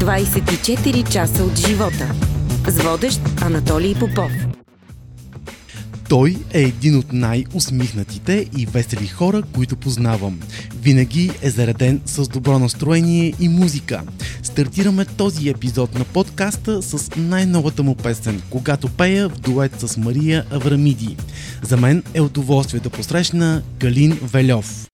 24 часа от живота. С водещ Анатолий Попов. Той е един от най-усмихнатите и весели хора, които познавам. Винаги е зареден с добро настроение и музика. Стартираме този епизод на подкаста с най-новата му песен, когато пея в дует с Мария Аврамиди. За мен е удоволствие да посрещна Галин Велев.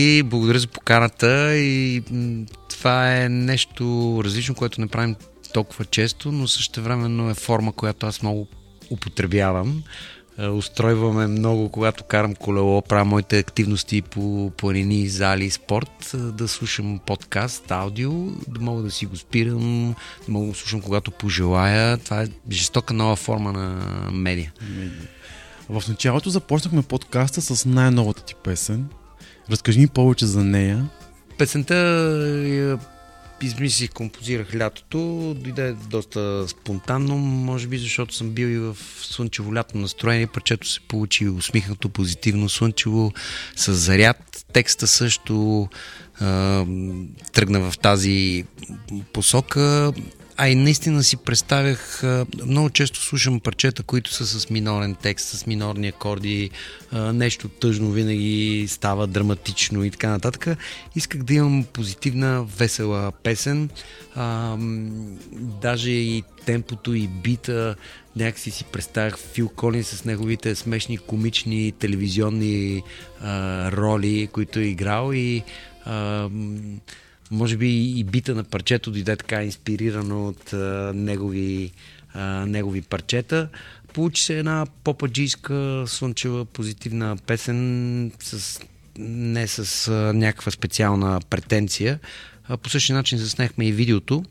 Здрасти, благодаря за поканата и това е нещо различно, което не правим толкова често, но също времено е форма, която аз много употребявам. Е, устройваме много, когато карам колело, правя моите активности по планини, зали и спорт, е, да слушам подкаст, аудио, да мога да си го спирам, да мога да слушам когато пожелая. Това е жестока нова форма на медия. В началото започнахме подкаста с най-новата ти песен. Разкажи ми повече за нея. Песента я измислих, композирах лятото. Дойде доста спонтанно, може би защото съм бил и в слънчево лято настроение. Парчето се получи усмихнато, позитивно, слънчево, с заряд. Текста също тръгна в тази посока. А и наистина си представях, много често слушам парчета, които са с минорен текст, с минорни акорди, нещо тъжно винаги става драматично и така нататък. Исках да имам позитивна, весела песен. Даже и темпото и бита, някакси си представях Фил Колин с неговите смешни, комични телевизионни роли, които е играл и а, може би и бита на парчето дойде така инспирирано от а, негови, а, негови парчета. Получи се една попаджийска, слънчева, позитивна песен с не с а, някаква специална претенция. А, по същия начин заснехме и видеото.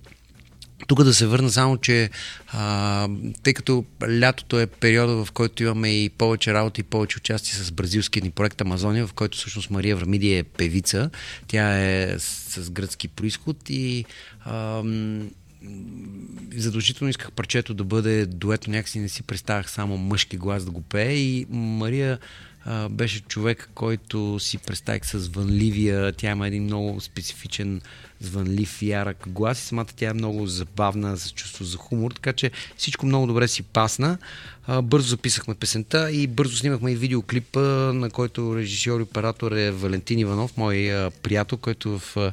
Тук да се върна само, че а, тъй като лятото е периода, в който имаме и повече работа и повече участие с бразилския ни проект Амазония, в който всъщност Мария Врамиди е певица. Тя е с, с гръцки происход и а, задължително исках парчето да бъде дуето, някакси не си представях само мъжки глас да го пее и Мария а, беше човек, който си представих с вънливия, тя има един много специфичен звънлив, ярък глас и самата тя е много забавна, с чувство за хумор, така че всичко много добре си пасна. Бързо записахме песента и бързо снимахме и видеоклипа, на който режисьор и оператор е Валентин Иванов, мой приятел, който в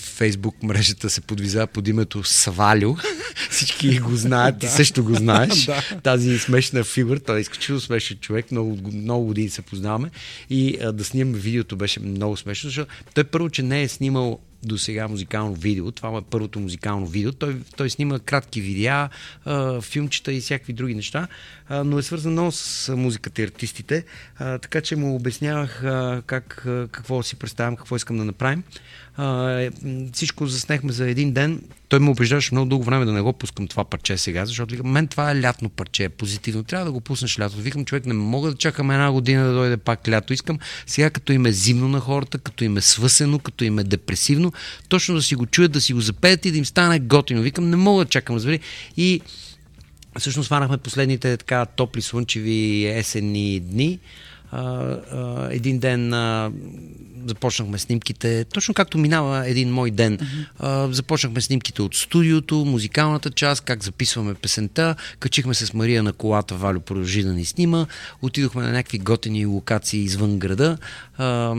Фейсбук мрежата се подвизава под името Свалю. Всички го знаят, ти също го знаеш. Тази смешна фигура, той е изключително смешен човек, много, много години се познаваме. И а, да снимаме видеото беше много смешно, защото той първо, че не е снимал до сега музикално видео. Това е първото музикално видео. Той, той снима кратки видеа, филмчета и всякакви други неща, но е свързан много с музиката и артистите, а, така че му обяснявах а, как, а, какво си представям, какво искам да направим. А, всичко заснехме за един ден. той ме убеждаваше много дълго време да не го пускам това парче сега, защото викам, мен това е лятно парче, позитивно. Трябва да го пуснеш лято. Викам, човек, не мога да чакам една година да дойде пак лято. Искам сега, като им е зимно на хората, като им е свъсено, като им е депресивно, точно да си го чуят, да си го запеят и да им стане готино. Викам, не мога да чакам, разбери. И всъщност хванахме последните така топли, слънчеви есенни дни а, а, един ден а, започнахме снимките, точно както минава един мой ден. А, започнахме снимките от студиото, музикалната част, как записваме песента, качихме се с Мария на колата, Валю продължи да ни снима, отидохме на някакви готени локации извън града. А,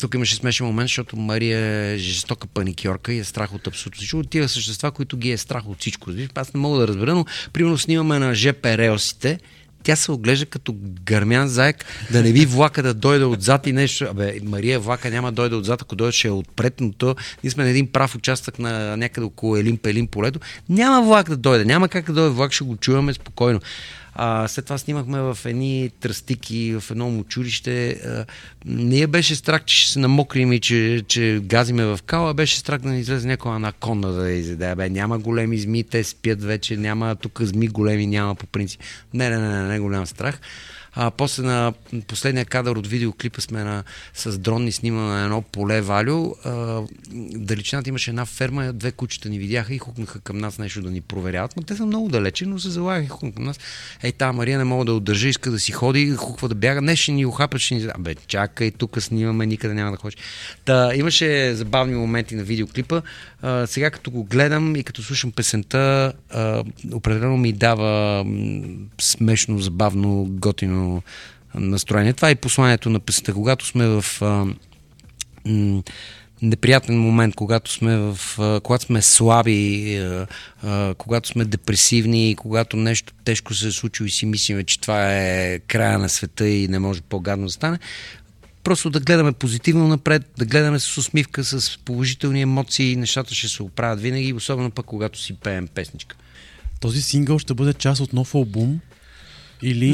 тук имаше смешен момент, защото Мария е жестока паникьорка и е страх от абсолютно всичко. От тия същества, които ги е страх от всичко. Аз не мога да разбера, но примерно снимаме на ЖП релсите тя се оглежда като гърмян заек, да не би влака да дойде отзад и нещо. Абе, Мария влака няма да дойде отзад, ако дойде ще е отпред, но то ние сме на един прав участък на някъде около Елин Пелин полето. Няма влак да дойде, няма как да дойде влак, ще го чуваме спокойно. А, след това снимахме в едни тръстики, в едно мочурище. А, не я беше страх, че ще се намокрим и че, че газиме в кала, беше страх да ни излезе някоя анаконда да изяде. Бе, няма големи зми, те спят вече, няма тук зми големи, няма по принцип. Не, не, не, не, не голям страх. А, после на последния кадър от видеоклипа сме на, с дронни снима на едно поле Валю. А, далечината имаше една ферма, две кучета ни видяха и хукнаха към нас нещо да ни проверяват. Но те са много далече, но се залагаха и хукнаха към нас. Ей, та Мария не мога да удържа, иска да си ходи, хуква да бяга. Не ще ни ухапат, ще ни... Абе, чакай, тук снимаме, никъде няма да ходиш. Та, имаше забавни моменти на видеоклипа. А, сега като го гледам и като слушам песента, а, определено ми дава смешно, забавно, готино настроение. Това е посланието на песента. Когато сме в а, неприятен момент, когато сме, в, а, когато сме слаби, а, а, когато сме депресивни, когато нещо тежко се е случило и си мислиме, че това е края на света и не може по-гадно да стане, просто да гледаме позитивно напред, да гледаме с усмивка, с положителни емоции, нещата ще се оправят винаги, особено пък когато си пеем песничка. Този сингъл ще бъде част от нов албум, или?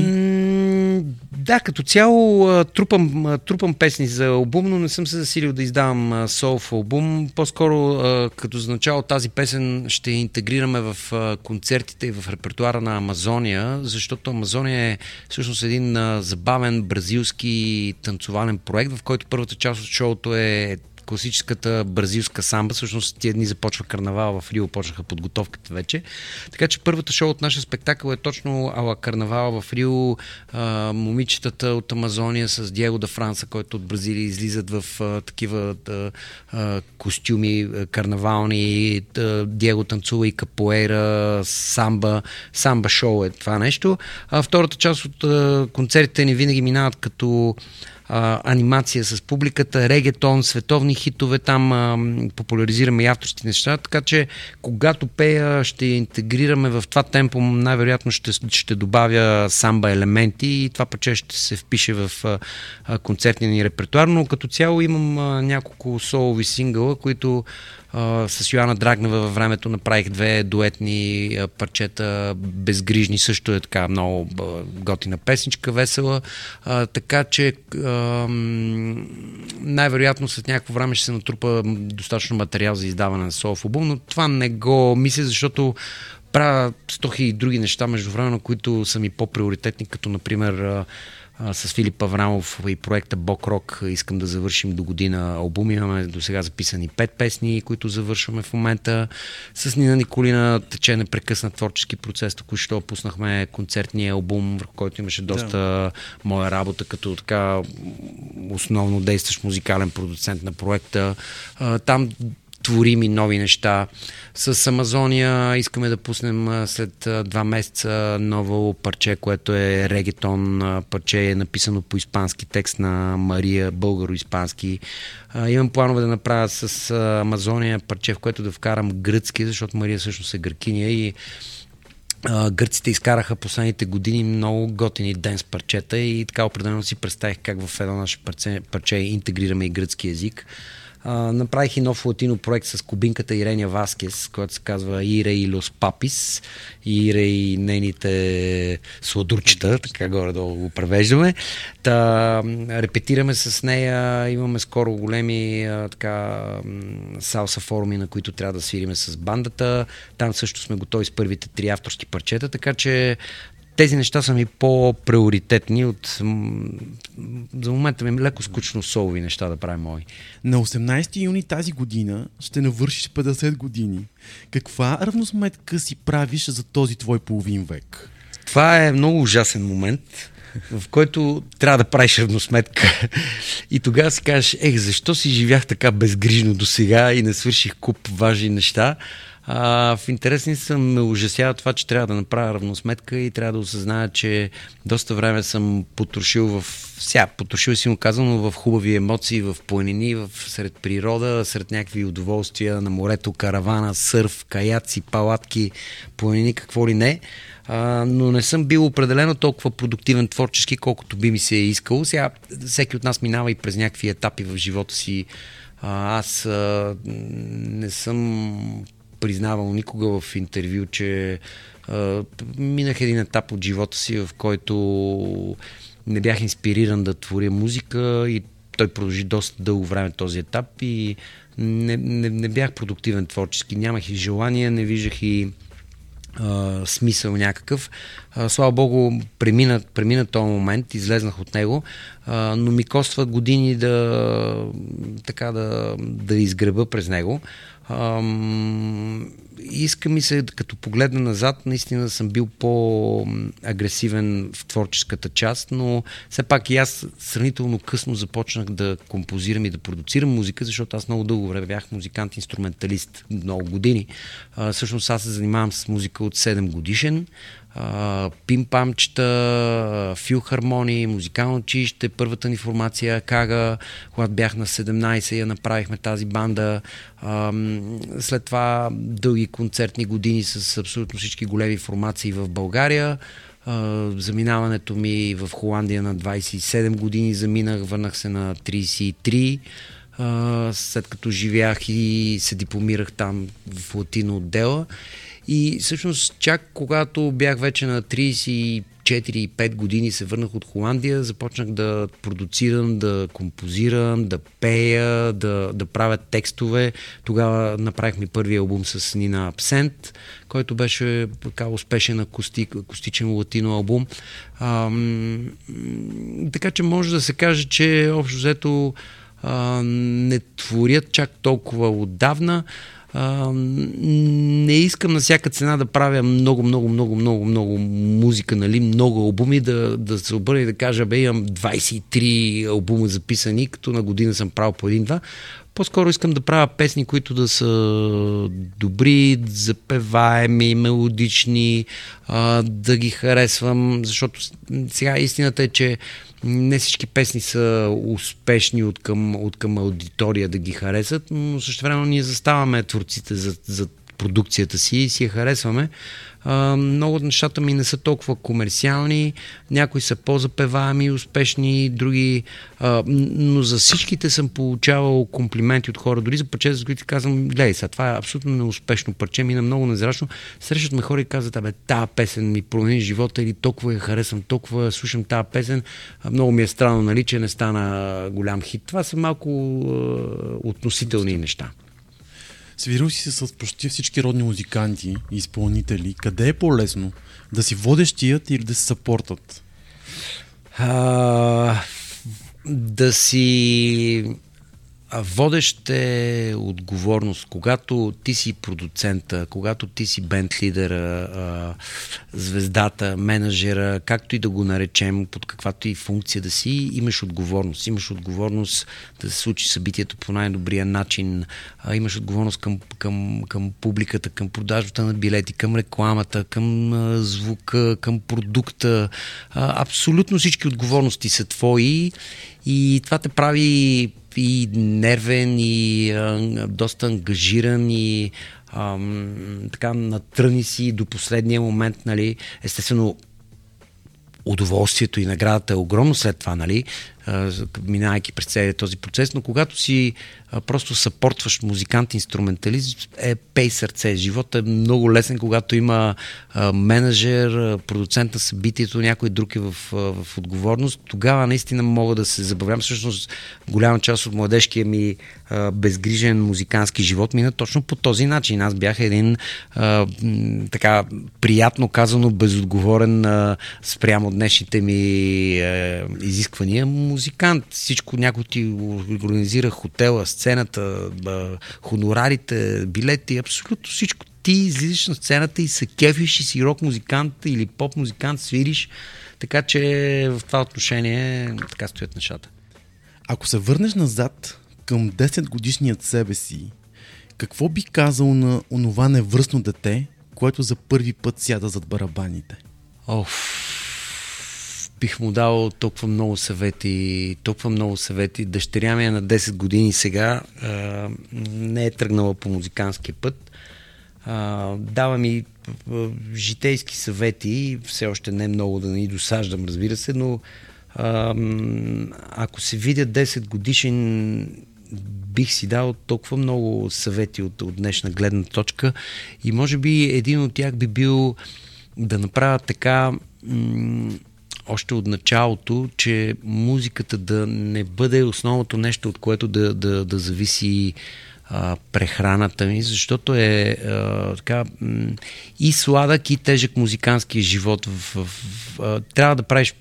Да, като цяло трупам, трупам песни за албум, но не съм се засилил да издавам сол в албум. По-скоро като за начало тази песен ще интегрираме в концертите и в репертуара на Амазония, защото Амазония е всъщност един забавен бразилски танцовален проект, в който първата част от шоуто е класическата бразилска самба. Всъщност тия дни започва карнавал в Рио, почнаха подготовката вече. Така че първата шоу от нашия спектакъл е точно ала карнавал в Рио. А, момичетата от Амазония с Диего да Франса, който от Бразилия излизат в а, такива а, а, костюми карнавални. А, Диего танцува и капоера, самба. Самба шоу е това нещо. А втората част от а, концертите ни винаги минават като а, анимация с публиката, регетон, световни хитове, там а, популяризираме и авторски неща, така че когато пея ще интегрираме в това темпо, най-вероятно ще, ще добавя самба елементи и това пъче ще се впише в а, концертния ни репертуар, но като цяло имам а, няколко солови сингъла, които с Йоанна Драгнева във времето направих две дуетни парчета, безгрижни, също е така много готина песничка, весела. А, така че а, най-вероятно след някакво време ще се натрупа достатъчно материал за издаване на солов албум, но това не го мисля, защото правя стохи и други неща междувременно, които са ми по-приоритетни, като например а, с Филип Аврамов и проекта Бок Рок искам да завършим до година албум. Имаме до сега записани пет песни, които завършваме в момента. С Нина Николина тече непрекъснат творчески процес. Току-що пуснахме концертния албум, върху който имаше доста да. моя работа като така основно действащ музикален продуцент на проекта. А, там творим и нови неща. С Амазония искаме да пуснем след два месеца ново парче, което е регетон парче, е написано по испански текст на Мария, българо-испански. Имам планове да направя с Амазония парче, в което да вкарам гръцки, защото Мария всъщност е гъркиня и гърците изкараха последните години много готини денс парчета и така определено си представих как в едно наше парче, парче интегрираме и гръцки язик. Направих и нов латино проект с кубинката Иреня Васкес, който се казва Ире и Лос Папис. Ире и нейните сладурчета, така горе-долу го превеждаме. Та, репетираме с нея, имаме скоро големи така, салса форуми, на които трябва да свириме с бандата. Там също сме готови с първите три авторски парчета, така че тези неща са ми по-приоритетни от... За момента ми е леко скучно солови неща да правя мои. На 18 юни тази година ще навършиш 50 години. Каква равносметка си правиш за този твой половин век? Това е много ужасен момент, в който трябва да правиш равносметка. И тогава си кажеш, ех, защо си живях така безгрижно до сега и не свърших куп важни неща. А, в интересни съм ме ужасява това, че трябва да направя равносметка и трябва да осъзная, че доста време съм потрошил в... Ся, потрошил си му казано в хубави емоции, в планини, в сред природа, сред някакви удоволствия на морето, каравана, сърф, каяци, палатки, планини, какво ли не. А, но не съм бил определено толкова продуктивен творчески, колкото би ми се е искало. Сега всеки от нас минава и през някакви етапи в живота си. А, аз а, не съм признавал никога в интервю, че а, минах един етап от живота си, в който не бях инспириран да творя музика и той продължи доста дълго време този етап и не, не, не бях продуктивен творчески. Нямах и желание, не виждах и а, смисъл някакъв. А, слава Богу, премина, премина този момент, излезнах от него, а, но ми коства години да, така, да, да изгреба през него. Ам, иска ми се, като погледна назад, наистина съм бил по-агресивен в творческата част, но все пак и аз сравнително късно започнах да композирам и да продуцирам музика, защото аз много дълго време бях музикант-инструменталист, много години. А, всъщност аз се занимавам с музика от 7 годишен пимпамчета, филхармонии, музикално училище, първата ни формация Кага, когато бях на 17 я направихме тази банда. След това дълги концертни години с абсолютно всички големи формации в България. Заминаването ми в Холандия на 27 години заминах, върнах се на 33 след като живях и се дипломирах там в латино отдела. И всъщност чак когато бях вече на 34-5 години се върнах от Холандия, започнах да продуцирам, да композирам, да пея, да, да правя текстове. Тогава направих ми първи албум с Нина Абсент, който беше така успешен акустик, акустичен латино албум. А, така че може да се каже, че общо взето не творят чак толкова отдавна. А, не искам на всяка цена да правя много, много, много, много, много музика, нали, много албуми, да, да се обърна и да кажа, бе, имам 23 албума записани, като на година съм правил по един-два. По-скоро искам да правя песни, които да са добри, запеваеми, мелодични, а, да ги харесвам, защото сега истината е, че не всички песни са успешни от към, от към аудитория да ги харесат, но също време ние заставаме творците за, за продукцията си и си я харесваме. Много от нещата ми не са толкова комерциални, някои са по-запеваеми, успешни, други, но за всичките съм получавал комплименти от хора, дори за парчета, за които казвам, гледай сега, това е абсолютно неуспешно парче, мина много незрачно. Срещат ме хора и казват, абе, тази песен ми промени живота или толкова я харесвам, толкова слушам тази песен, много ми е странно, нали, че не стана голям хит. Това са малко относителни неща. Свирил си се с почти всички родни музиканти и изпълнители. Къде е по-лесно? Да си водещият или да си съпортат? А, да си водещ е отговорност. Когато ти си продуцента, когато ти си бенд лидера, звездата, менеджера, както и да го наречем, под каквато и функция да си, имаш отговорност. Имаш отговорност да се случи събитието по най-добрия начин. Имаш отговорност към, към, към публиката, към продажбата на билети, към рекламата, към звука, към продукта. Абсолютно всички отговорности са твои и това те прави и нервен, и а, доста ангажиран, и а, така натръни си до последния момент, нали. Естествено, удоволствието и наградата е огромно след това, нали? Минайки през целият този процес, но когато си просто съпортваш музикант, инструменталист, е пей сърце. Животът е много лесен, когато има менеджер, продуцент на събитието, някой друг е в, в отговорност. Тогава наистина мога да се забавлявам. Всъщност голяма част от младежкия ми безгрижен музикантски живот мина точно по този начин. Аз бях един а, така приятно казано безотговорен а, спрямо днешните ми а, изисквания музикант. Всичко някой ти организира хотела, сцената, хонорарите, билети, абсолютно всичко. Ти излизаш на сцената и се кефиш и си рок музикант или поп музикант, свириш. Така че в това отношение така стоят нещата. Ако се върнеш назад към 10 годишният себе си, какво би казал на онова невръстно дете, което за първи път сяда зад барабаните? Оф, бих му дал толкова много съвети, толкова много съвети. Дъщеря ми е на 10 години сега, а, не е тръгнала по музиканския път. А, дава ми житейски съвети, все още не много да ни досаждам, разбира се, но а, ако се видя 10 годишен бих си дал толкова много съвети от, от днешна гледна точка и може би един от тях би бил да направя така м- още от началото, че музиката да не бъде основното нещо, от което да, да, да зависи а, прехраната ми, защото е а, така и сладък, и тежък музикански живот. В, в, в, а, трябва да правиш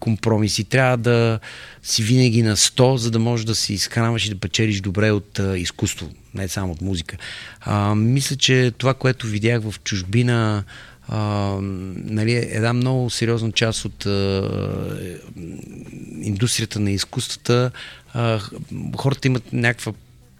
компромиси, трябва да си винаги на 100, за да можеш да се изхранваш и да печелиш добре от а, изкуство, не само от музика. А, мисля, че това, което видях в чужбина, а, нали, една много сериозна част от а, индустрията на изкуствата. А, хората имат някаква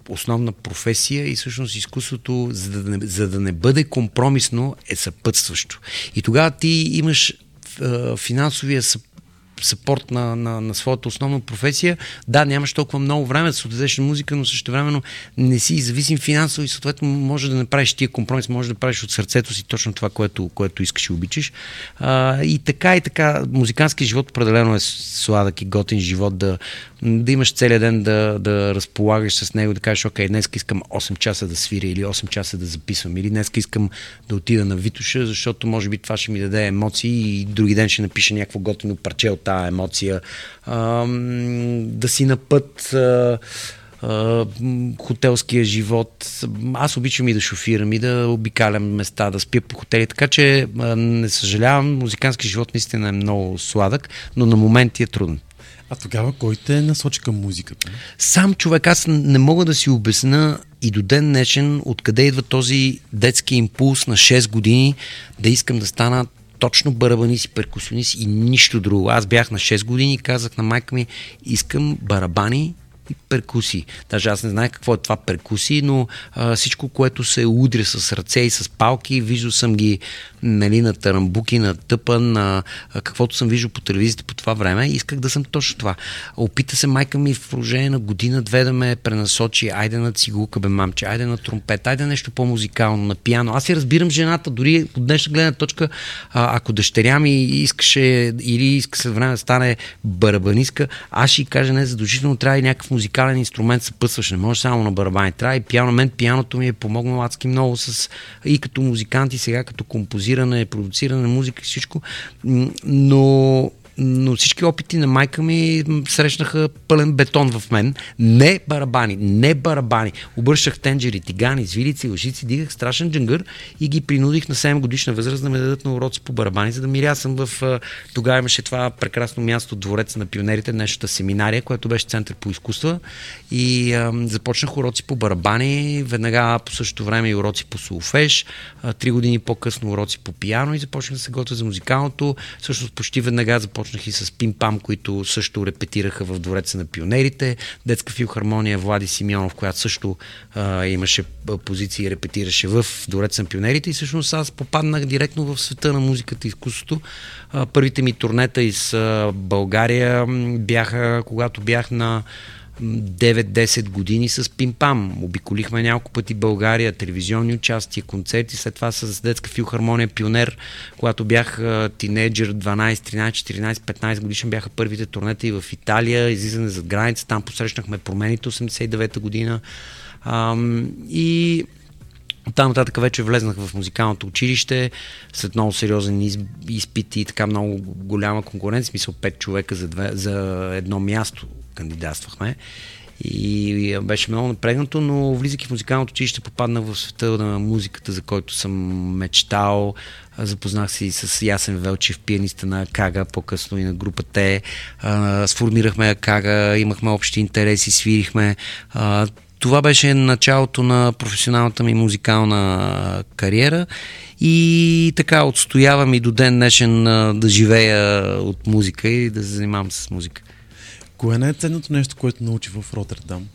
основна професия и всъщност изкуството, за да не, за да не бъде компромисно, е съпътстващо. И тогава ти имаш а, финансовия съпътстващ съпорт на, на, на своята основна професия. Да, нямаш толкова много време да се отдадеш на музика, но също времено не си зависим финансово и съответно може да направиш тия компромис, може да правиш от сърцето си точно това, което, което искаш и обичаш. А, и така и така, музикантски живот определено е сладък и готин живот да, да имаш целият ден да, да разполагаш с него, да кажеш, окей, днес искам 8 часа да свиря или 8 часа да записвам, или днес искам да отида на Витуша, защото може би това ще ми даде емоции и други ден ще напиша някакво готино парче от тази емоция. А, да си на път а, хотелския живот. Аз обичам и да шофирам, и да обикалям места, да спя по хотели, така че не съжалявам, музикански живот наистина е много сладък, но на моменти е труден. А тогава кой те насочи към музиката? Сам човек, аз не мога да си обясна и до ден днешен откъде идва този детски импулс на 6 години да искам да стана точно барабанист и перкусионист и нищо друго. Аз бях на 6 години и казах на майка ми, искам барабани перкуси. Даже аз не знаех какво е това перкуси, но а, всичко, което се удря с ръце и с палки, виждал съм ги нали, на тарамбуки, на тъпа, на а, каквото съм виждал по телевизията по това време. Исках да съм точно това. Опита се майка ми в продължение на година-две да ме пренасочи. Айде на цигулка, бе мамче, айде на тромпет, айде нещо по-музикално, на пиано. Аз си разбирам жената, дори от днешна гледна точка, а, ако дъщеря ми искаше или иска след време да стане барабаниска, аз ще кажа не задължително трябва и някакъв музикален инструмент съпътстваш. Не може само на барабани. Трябва и пиано. Мен пианото ми е помогнало адски много с, и като музикант и сега като композиране, продуциране на музика и всичко. Но но всички опити на майка ми срещнаха пълен бетон в мен. Не барабани, не барабани. Обръщах тенджери, тигани, звилици, лъжици, дигах страшен джангър и ги принудих на 7 годишна възраст да ме дадат на уроци по барабани, за да мирясам в... Тогава имаше това прекрасно място, двореца на пионерите, днешната семинария, което беше център по изкуства. И а, започнах уроци по барабани, веднага по същото време и уроци по солфеж, три години по-късно уроци по пиано и започнах да се готвя за музикалното. Всъщност почти веднага започнах започнах и с Пим-Пам, които също репетираха в Двореца на пионерите, детска филхармония Влади Симеонов, която също а, имаше позиции и репетираше в Двореца на пионерите и всъщност аз попаднах директно в света на музиката и изкуството. А, първите ми турнета из а, България бяха, когато бях на 9-10 години с пимпам. Обиколихме няколко пъти България, телевизионни участия, концерти, след това с детска филхармония Пионер, когато бях тинейджър, 12, 13, 14, 15 годишен бяха първите турнета и в Италия, излизане зад граница, там посрещнахме промените 89-та година. Ам, и там нататък вече влезнах в музикалното училище, след много сериозен изпит и така много голяма конкуренция, смисъл 5 човека за, две, за едно място кандидатствахме. И беше много напрегнато, но влизайки в музикалното училище, попаднах в света на музиката, за който съм мечтал. Запознах се и с Ясен Велчев, пианиста на Кага, по-късно и на групата Сформирахме Кага, имахме общи интереси, свирихме това беше началото на професионалната ми музикална кариера и така отстоявам и до ден днешен да живея от музика и да се занимавам с музика. Кое е най-ценното нещо, което научи в Роттердам?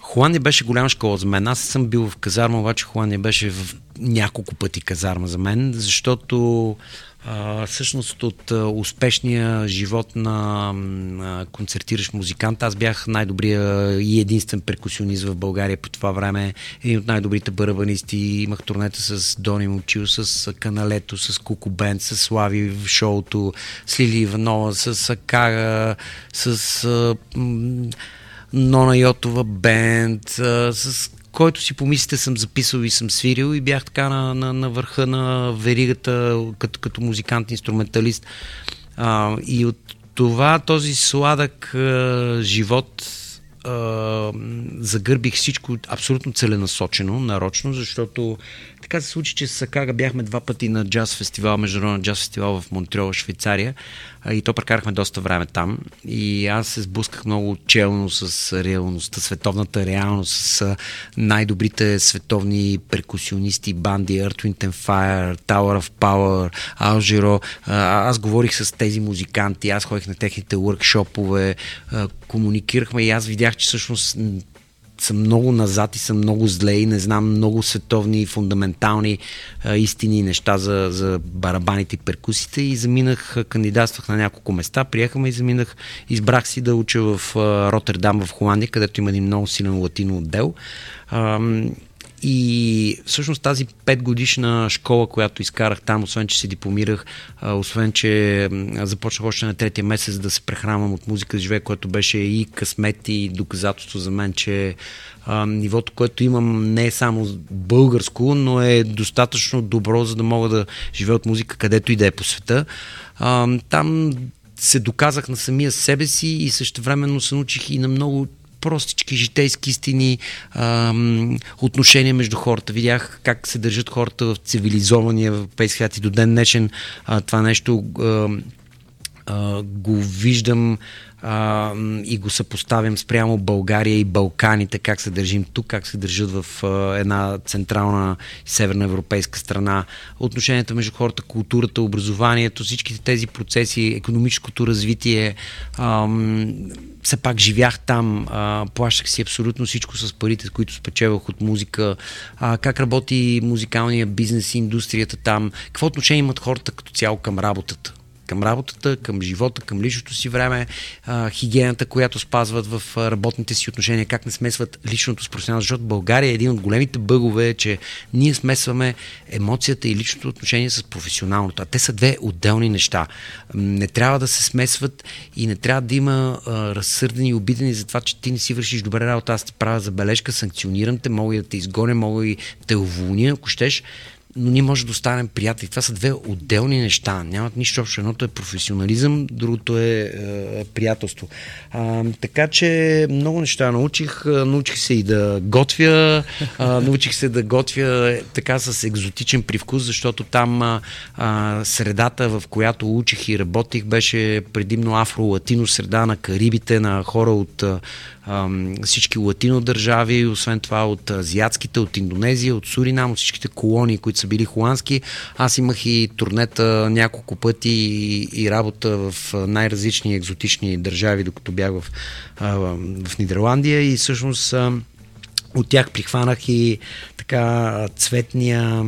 Холандия беше голяма школа за мен. Аз съм бил в казарма, обаче Холандия беше в няколко пъти казарма за мен, защото а, всъщност от а, успешния живот на а, концертиращ музикант, аз бях най-добрия и единствен перкусионист в България по това време, един от най-добрите барабанисти, имах турнета с Дони Момчил, с Каналето, с Куко Бенд, с Слави в шоуто, с Лили Иванова, с Акара, с а, Нона Йотова Бенд, с който си помислите съм записал и съм свирил и бях така на, на, на върха на веригата като, като музикант, инструменталист. А, и от това този сладък а, живот а, загърбих всичко абсолютно целенасочено, нарочно, защото така се случи, че с Сакага бяхме два пъти на джаз фестивал, международен джаз фестивал в Монтреал, Швейцария и то прекарахме доста време там и аз се сблъсках много челно с реалността, световната реалност, с най-добрите световни перкусионисти, банди, Earth, Wind and Fire, Tower of Power, Algero. Аз говорих с тези музиканти, аз ходих на техните workshop комуникирахме и аз видях, че всъщност съм много назад и съм много зле и не знам много световни фундаментални а, истини и неща за, за барабаните и перкусите и заминах, кандидатствах на няколко места, приехаме и заминах, избрах си да уча в а, Роттердам в Холандия, където има един много силен латино отдел. А, и всъщност тази петгодишна школа, която изкарах там, освен че се дипломирах, освен че започнах още на третия месец да се прехранвам от музика за живее, което беше и късмет и доказателство за мен, че а, нивото, което имам не е само българско, но е достатъчно добро, за да мога да живея от музика където и да е по света. А, там се доказах на самия себе си и същевременно се научих и на много простички житейски истини, а, отношения между хората. Видях как се държат хората в цивилизования европейски свят и до ден днешен а, това нещо а, го виждам а, и го съпоставям спрямо България и Балканите, как се държим тук, как се държат в а, една централна и северна европейска страна. Отношенията между хората, културата, образованието, всичките тези процеси, економическото развитие. А, все пак живях там, а, плащах си абсолютно всичко с парите, които спечелвах от музика, а, как работи музикалния бизнес и индустрията там, какво отношение имат хората като цяло към работата към работата, към живота, към личното си време, а, хигиената, която спазват в работните си отношения, как не смесват личното с професионалното, защото България е един от големите бъгове, че ние смесваме емоцията и личното отношение с професионалното. А те са две отделни неща. Не трябва да се смесват и не трябва да има а, разсърдени и обидени за това, че ти не си вършиш добре работа. Аз ти правя забележка, санкционирам те, мога и да те изгоня, мога и да те уволня, ако щеш но ние може да останем приятели. Това са две отделни неща. Нямат нищо общо. Едното е професионализъм, другото е, е приятелство. А, така че много неща научих. Научих се и да готвя. А, научих се да готвя е, така с екзотичен привкус, защото там а, средата, в която учих и работих, беше предимно афро-латино среда на Карибите, на хора от всички латино държави, освен това от азиатските, от Индонезия, от Суринам, от всичките колонии, които са били холандски. Аз имах и турнета няколко пъти и, и работа в най-различни екзотични държави, докато бях в, в Нидерландия и всъщност от тях прихванах и така цветния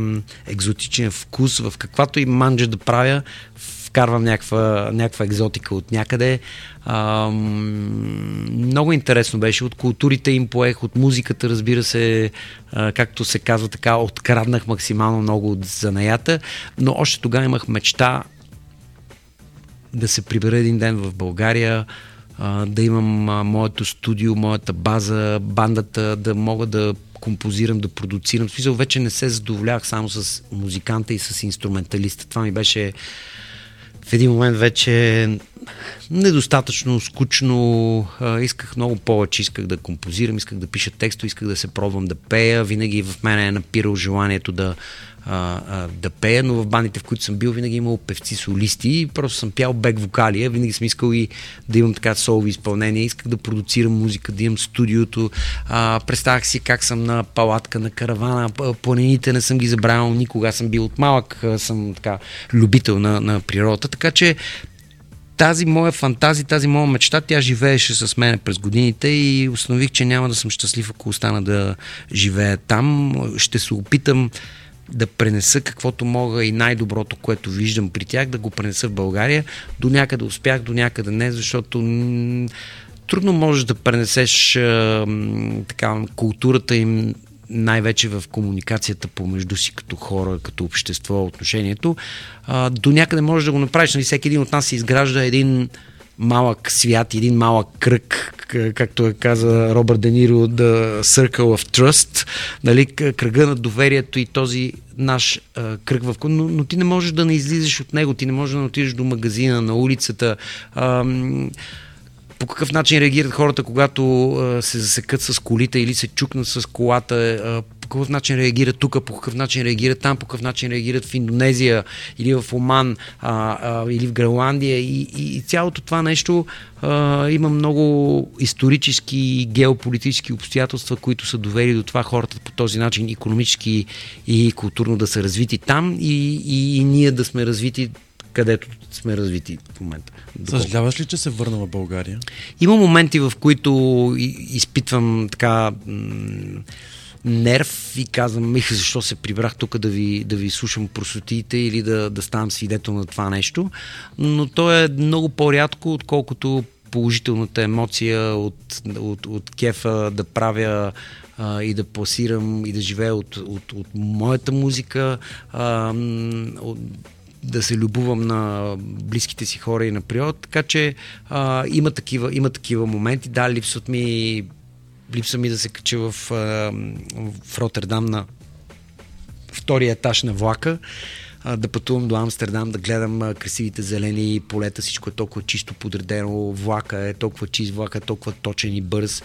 екзотичен вкус в каквато и манджа да правя, вкарвам някаква, екзотика от някъде. А, много интересно беше. От културите им поех, от музиката, разбира се, а, както се казва така, откраднах максимално много от занаята, но още тогава имах мечта да се прибера един ден в България, да имам моето студио, моята база, бандата, да мога да композирам, да продуцирам. В смисъл, вече не се задоволявах само с музиканта и с инструменталиста. Това ми беше в един момент вече недостатъчно скучно. Исках много повече. Исках да композирам, исках да пиша тексто, исках да се пробвам да пея. Винаги в мен е напирал желанието да, а, а, да пея, но в бандите, в които съм бил, винаги имал певци солисти. Просто съм пял бек вокали. Винаги съм искал и да имам така солови изпълнения. Исках да продуцирам музика, да имам студиото. А, представях си как съм на палатка, на каравана. Планините не съм ги забравял никога. Съм бил от малък. Съм така любител на, на природата. Така че тази моя фантазия, тази моя мечта, тя живееше с мен през годините и установих, че няма да съм щастлив, ако остана да живея там. Ще се опитам да пренеса каквото мога и най-доброто, което виждам при тях, да го пренеса в България. До някъде успях, до някъде не, защото трудно можеш да пренесеш така, културата им най-вече в комуникацията помежду си като хора, като общество, отношението. До някъде можеш да го направиш. Нали, всеки един от нас изгражда един малък свят, един малък кръг, както е каза Робърт Дениро, The Circle of Trust, нали, кръга на доверието и този наш а, кръг в... Но, но ти не можеш да не излизаш от него, ти не можеш да отидеш до магазина, на улицата. А, по какъв начин реагират хората, когато а, се засекат с колите или се чукнат с колата, а, по какъв начин реагират тук, по какъв начин реагират там, по какъв начин реагират в Индонезия или в Оман а, а, или в Гренландия и, и, и цялото това нещо а, има много исторически и геополитически обстоятелства, които са довели до това хората по този начин економически и културно да са развити там и, и, и ние да сме развити където сме развити в момента. Съжаляваш ли, че се върна в България? Има моменти, в които изпитвам така нерв и казвам, мих, защо се прибрах тук да ви, да ви слушам просотиите или да, да ставам свидетел на това нещо. Но то е много по-рядко, отколкото положителната емоция от, от, от кефа да правя а, и да пласирам и да живея от, от, от моята музика, а, от, да се любувам на близките си хора и на природа, така че а, има, такива, има такива моменти. Да, липсват ми липсва ми да се кача в, в Роттердам на втория етаж на влака да пътувам до Амстердам, да гледам красивите зелени полета, всичко е толкова чисто подредено, влака е толкова чист, влака е толкова точен и бърз.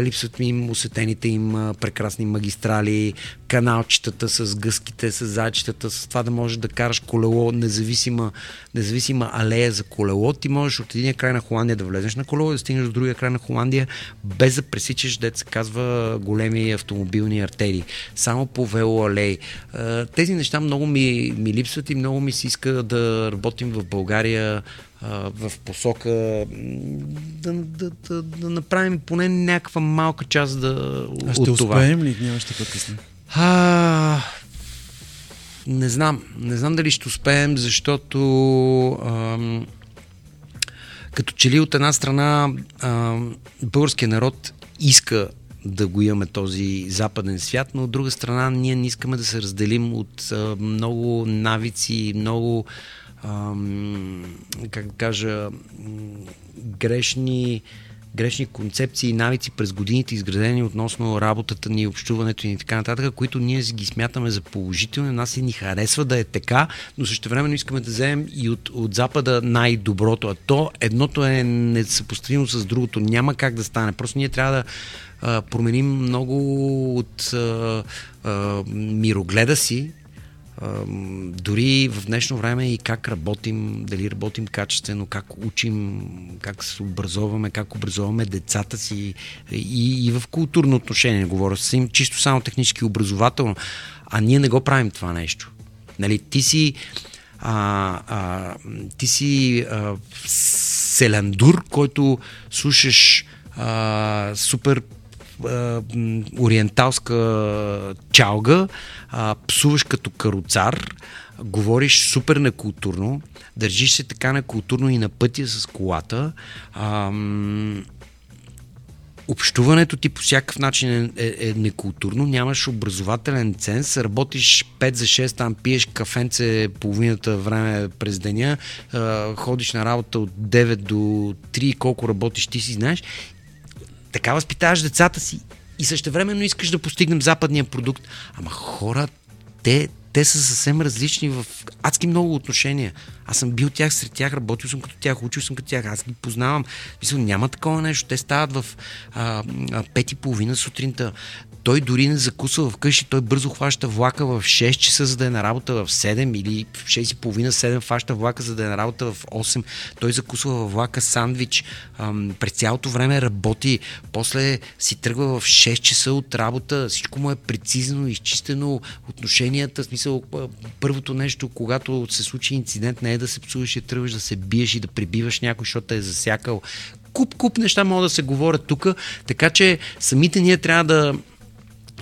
Липсват ми усетените им прекрасни магистрали, каналчетата с гъските, с зайчетата, с това да можеш да караш колело, независима, независима алея за колело. Ти можеш от един край на Холандия да влезеш на колело и да стигнеш до другия край на Холандия, без да пресичаш, се казва, големи автомобилни артерии. Само по велоалеи. Тези неща много ми, ми липсват и много ми се иска да работим в България в посока да, да, да, да направим поне някаква малка част да, а ще от това. успеем ли? Няма ще късне. А, не знам. Не знам дали ще успеем, защото ам, като че ли от една страна ам, българския народ иска да го имаме този западен свят, но от друга страна ние не искаме да се разделим от много навици, много как да кажа грешни грешни концепции и навици през годините, изградени относно работата ни, общуването ни и така нататък, които ние ги смятаме за положителни, нас и ни харесва да е така, но също времено искаме да вземем и от, от Запада най-доброто. А то едното е несъпоставимо с другото. Няма как да стане. Просто ние трябва да променим много от а, а, мирогледа си, дори в днешно време и как работим, дали работим качествено, как учим, как се образоваме, как образоваме децата си и, и в културно отношение, говоря с им чисто само технически образователно, а ние не го правим това нещо. Нали, ти си а, а, ти си а, селандур, който слушаш а, супер ориенталска чалга, а, псуваш като каруцар, говориш супер некултурно, държиш се така некултурно и на пътя с колата. А, общуването ти по всякакъв начин е, е, е некултурно, нямаш образователен ценз, работиш 5 за 6, там пиеш кафенце половината време през деня, а, ходиш на работа от 9 до 3, колко работиш ти си знаеш. Така възпитаваш децата си и същевременно искаш да постигнем западния продукт. Ама хора, те, те са съвсем различни в адски много отношения. Аз съм бил тях сред тях, работил съм като тях, учил съм като тях, аз ги познавам. Мисля, няма такова нещо. Те стават в а, а, пет и половина сутринта. Той дори не закусва вкъщи, той бързо хваща влака в 6 часа, за да е на работа в 7 или в 6 и половина, 7 хваща влака, за да е на работа в 8. Той закусва в влака сандвич. Ам, през цялото време работи, после си тръгва в 6 часа от работа, всичко му е прецизно, изчистено, отношенията, смисъл, първото нещо, когато се случи инцидент, не е да се псуваш и тръгваш да се биеш и да прибиваш някой, защото е засякал. Куп, куп неща могат да се говорят тук, така че самите ние трябва да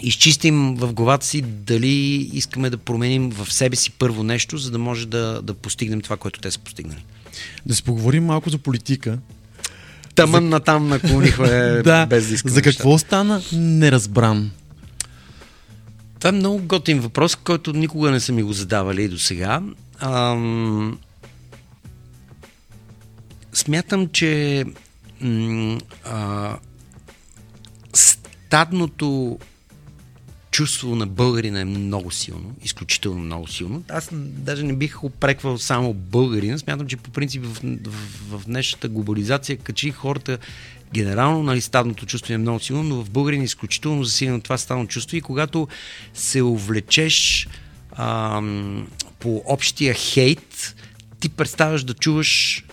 изчистим в главата си дали искаме да променим в себе си първо нещо, за да може да, да постигнем това, което те са постигнали. Да си поговорим малко за политика. Тъмън за... на там наклонихме да, без да За какво неща. стана неразбран? Това е много готин въпрос, който никога не са ми го задавали до сега. Ам... Смятам, че м- а, стадното чувство на българина е много силно, изключително много силно. Аз даже не бих опреквал само българина. Смятам, че по принцип в, в, в днешната глобализация качи хората генерално, нали, стадното чувство е много силно, но в българин е изключително засилено това стадно чувство и когато се увлечеш ам, по общия хейт, ти представяш да чуваш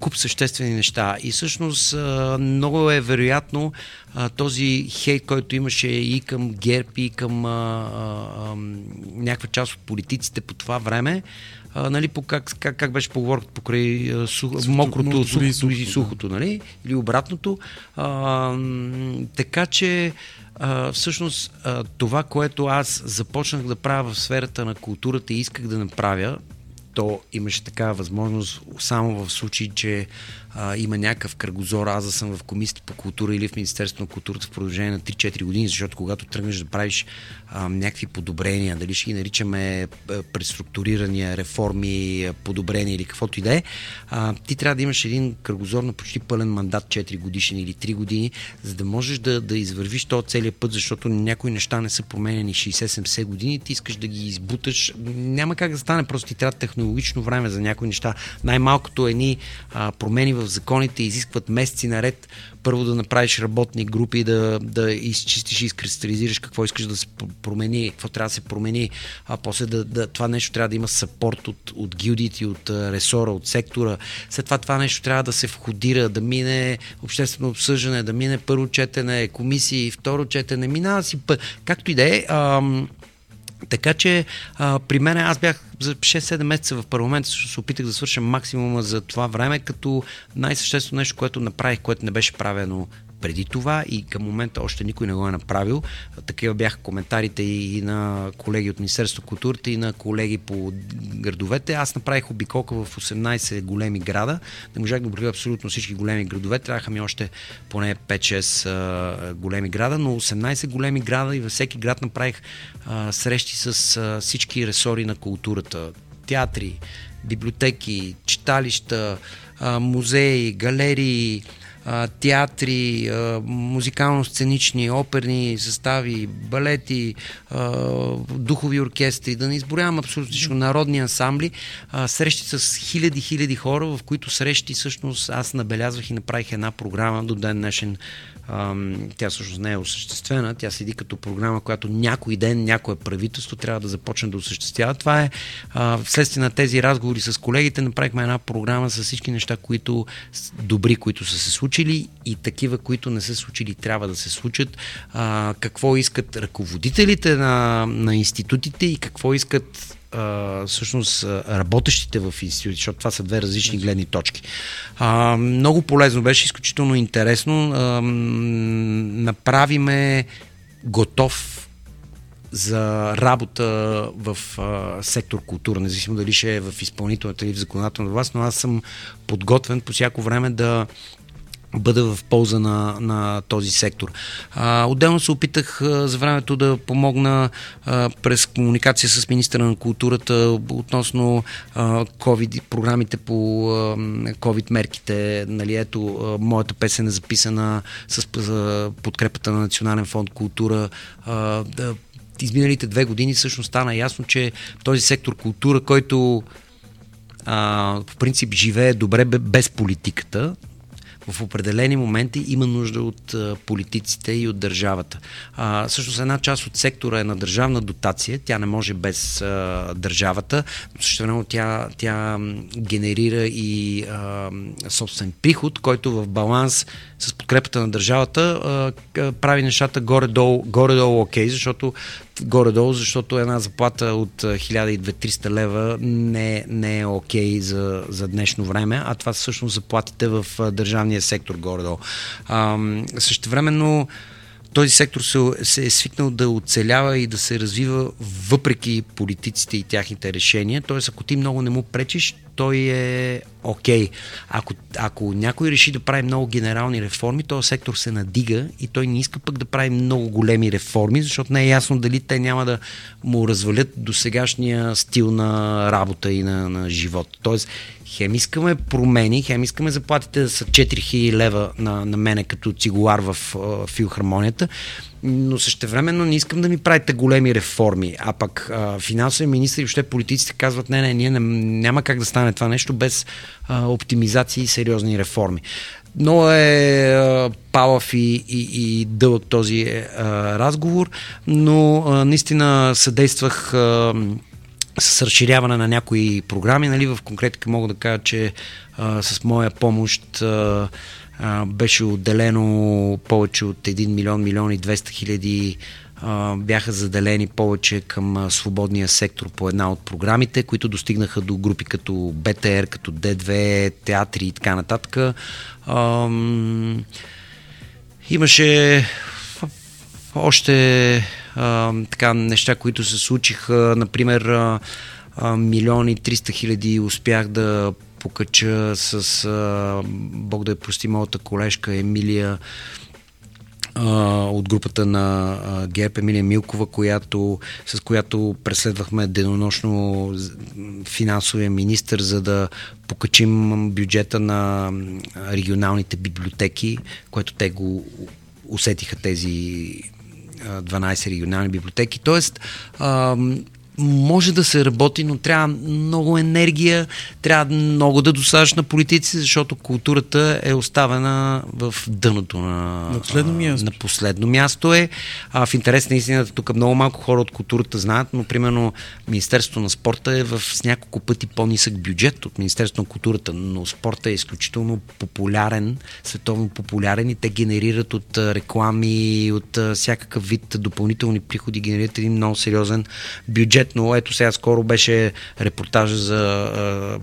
куп съществени неща. И всъщност много е вероятно този хейт, който имаше и към ГЕРБ, и към някаква част от политиците по това време, а, нали, по как, как, как беше поговорката покрай а, сух, Сухото, мокрото, сухото, и сухото, и сухото нали, или обратното. А, така че а, всъщност а, това, което аз започнах да правя в сферата на културата и исках да направя, то имаше такава възможност само в случай, че а, има някакъв кръгозор, аз да съм в комисията по култура или в Министерството на културата в продължение на 3-4 години, защото когато тръгнеш да правиш а, някакви подобрения, дали ще ги наричаме преструктурирания, реформи, подобрения или каквото и да е, ти трябва да имаш един кръгозор на почти пълен мандат 4 годишен или 3 години, за да можеш да, да извървиш този целият път, защото някои неща не са променени 60-70 години, ти искаш да ги избуташ. Няма как да стане, просто ти трябва технологично време за някои неща. Най-малкото едни а, промени в законите изискват месеци наред първо да направиш работни групи, да, да изчистиш и изкристализираш какво искаш да се промени, какво трябва да се промени, а после да, да, това нещо трябва да има сапорт от, от гилдите, от ресора, от сектора. След това това нещо трябва да се входира, да мине обществено обсъждане, да мине първо четене, комисии, второ четене, минава си път. Както и да е, така че а, при мен аз бях за 6-7 месеца в парламент, се опитах да свърша максимума за това време, като най-съществено нещо, което направих, което не беше правено преди това и към момента още никой не го е направил. Такива бяха коментарите и на колеги от Министерството културата и на колеги по градовете. Аз направих обиколка в 18 големи града. Не можах да обиколя абсолютно всички големи градове. Трябваха ми още поне 5-6 големи града, но 18 големи града и във всеки град направих срещи с всички ресори на културата. Театри, библиотеки, читалища, музеи, галерии, театри, музикално-сценични, оперни състави, балети, духови оркестри, да не изборявам абсолютно всичко, народни ансамбли, срещи с хиляди-хиляди хора, в които срещи всъщност аз набелязвах и направих една програма до ден днешен тя всъщност не е осъществена. Тя седи като програма, която някой ден някое правителство трябва да започне да осъществява. Това е вследствие на тези разговори с колегите. Направихме една програма с всички неща, които добри, които са се случили и такива, които не са случили, трябва да се случат. А, какво искат ръководителите на, на институтите и какво искат а, всъщност работещите в институти, защото това са две различни гледни точки. А, много полезно беше, изключително интересно. А, направиме готов за работа в а, сектор култура, независимо дали ще е в изпълнителната или в законодателната власт, но аз съм подготвен по всяко време да бъда в полза на, на този сектор. А, отделно се опитах а, за времето да помогна а, през комуникация с министра на културата относно а, COVID, програмите по а, COVID мерките. Нали, ето, а, моята песен е записана с а, подкрепата на Национален фонд култура. А, да, изминалите две години всъщност стана ясно, че този сектор култура, който а, по принцип живее добре без политиката, в определени моменти има нужда от а, политиците и от държавата. А, всъщност една част от сектора е на държавна дотация, тя не може без а, държавата, но също време тя, тя генерира и а, собствен приход, който в баланс с подкрепата на държавата а, прави нещата горе-долу, горе-долу окей, защото горе-долу, защото една заплата от 1200-300 лева не, не е окей okay за, за днешно време, а това всъщност заплатите в държавния сектор горе-долу. А, същевременно този сектор се, се е свикнал да оцелява и да се развива въпреки политиците и тяхните решения. Тоест, ако ти много не му пречиш, той е окей. Okay. Ако, ако някой реши да прави много генерални реформи, този сектор се надига и той не иска пък да прави много големи реформи, защото не е ясно дали те няма да му развалят до сегашния стил на работа и на, на живот. Тоест, хем искаме промени, хем искаме заплатите да са 4000 лева на, на мене като цигулар в uh, филхармонията, но същевременно не искам да ми правите големи реформи. А пък финансови министри и въобще политиците казват, не, не, ние не, няма как да стане това нещо без а, оптимизации и сериозни реформи. Много е а, палав и, и, и дълъг този а, разговор, но а, наистина съдействах а, с разширяване на някои програми. Нали, в конкретика мога да кажа, че а, с моя помощ а, беше отделено повече от 1 милион, милион и 200 хиляди бяха заделени повече към свободния сектор по една от програмите, които достигнаха до групи като БТР, като Д2, театри и така нататък. Имаше още така неща, които се случиха. Например, милиони 300 хиляди успях да покача с, а, Бог да я прости, моята колежка Емилия от групата на ГЕП, Емилия Милкова, която, с която преследвахме денонощно финансовия министр, за да покачим бюджета на регионалните библиотеки, което те го усетиха тези 12 регионални библиотеки. Тоест, може да се работи, но трябва много енергия, трябва много да досаждаш на политици, защото културата е оставена в дъното на, на последно място. На последно място е. А, в интерес на истината, тук много малко хора от културата знаят, но примерно Министерството на спорта е в с няколко пъти по-нисък бюджет от Министерството на културата, но спорта е изключително популярен, световно популярен и те генерират от реклами, от всякакъв вид допълнителни приходи, генерират един много сериозен бюджет но ето сега скоро беше репортажа за а,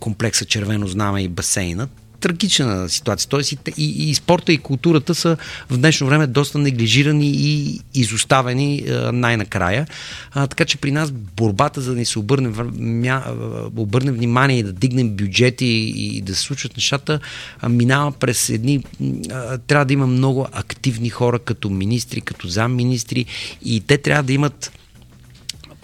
комплекса Червено знаме и басейнат трагична ситуация. Тоест и, и, и спорта и културата са в днешно време доста неглижирани и изоставени а, най-накрая. А, така че при нас борбата за да ни се обърне, мя, обърне внимание и да дигнем бюджети и, и да се случват нещата, а, минава през едни... А, трябва да има много активни хора като министри, като замминистри и те трябва да имат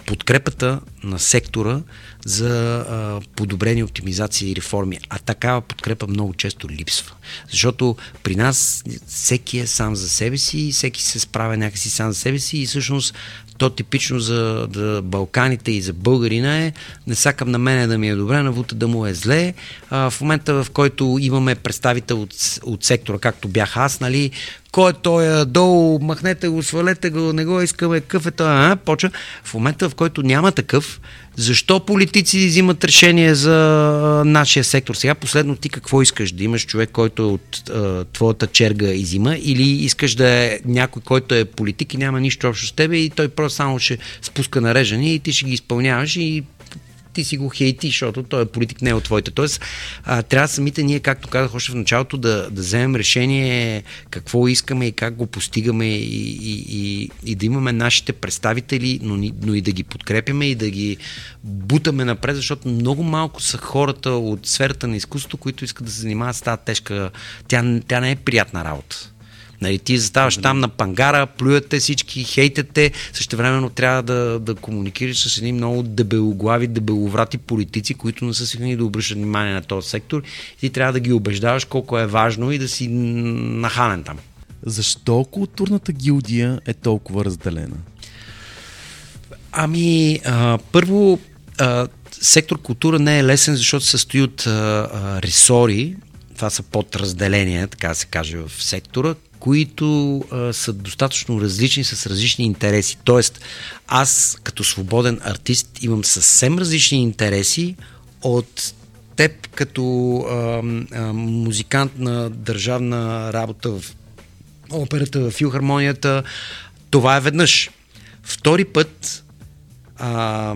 подкрепата на сектора за а, подобрени оптимизации и реформи. А такава подкрепа много често липсва. Защото при нас всеки е сам за себе си, всеки се справя някакси сам за себе си и всъщност то типично за да, Балканите и за българина е не сакам на мене да ми е добре, на Вута да му е зле. А, в момента, в който имаме представител от, от сектора, както бях аз, нали, кой е той долу, махнете го, свалете го, не го искаме, какъв е той, а, почва. В момента, в който няма такъв, защо политици взимат решение за нашия сектор? Сега последно ти какво искаш? Да имаш човек, който е от а, твоята черга и зима или искаш да е някой, който е политик и няма нищо общо с тебе и той просто само ще спуска нареждане и ти ще ги изпълняваш и ти си го хейти, защото той е политик, не е от твоите. Тоест, а, трябва самите ние, както казах още в началото, да, да вземем решение какво искаме и как го постигаме и, и, и, и да имаме нашите представители, но, но и да ги подкрепяме и да ги бутаме напред, защото много малко са хората от сферата на изкуството, които искат да се занимават с тази тежка. Тя, тя не е приятна работа. Нали, ти заставаш там на пангара, плюете всички, хейтете, също времено трябва да, да комуникираш с едни много дебелоглави, дебеловрати политици, които не са свикнали да обръщат внимание на този сектор. И ти трябва да ги убеждаваш колко е важно и да си наханен там. Защо културната гилдия е толкова разделена? Ами, а, първо, а, сектор култура не е лесен, защото се състои от а, а, ресори, това са подразделения, така се каже, в сектора, които а, са достатъчно различни с различни интереси. Тоест, аз като свободен артист имам съвсем различни интереси от теб като а, а, музикант на държавна работа в операта, в филхармонията. Това е веднъж. Втори път а,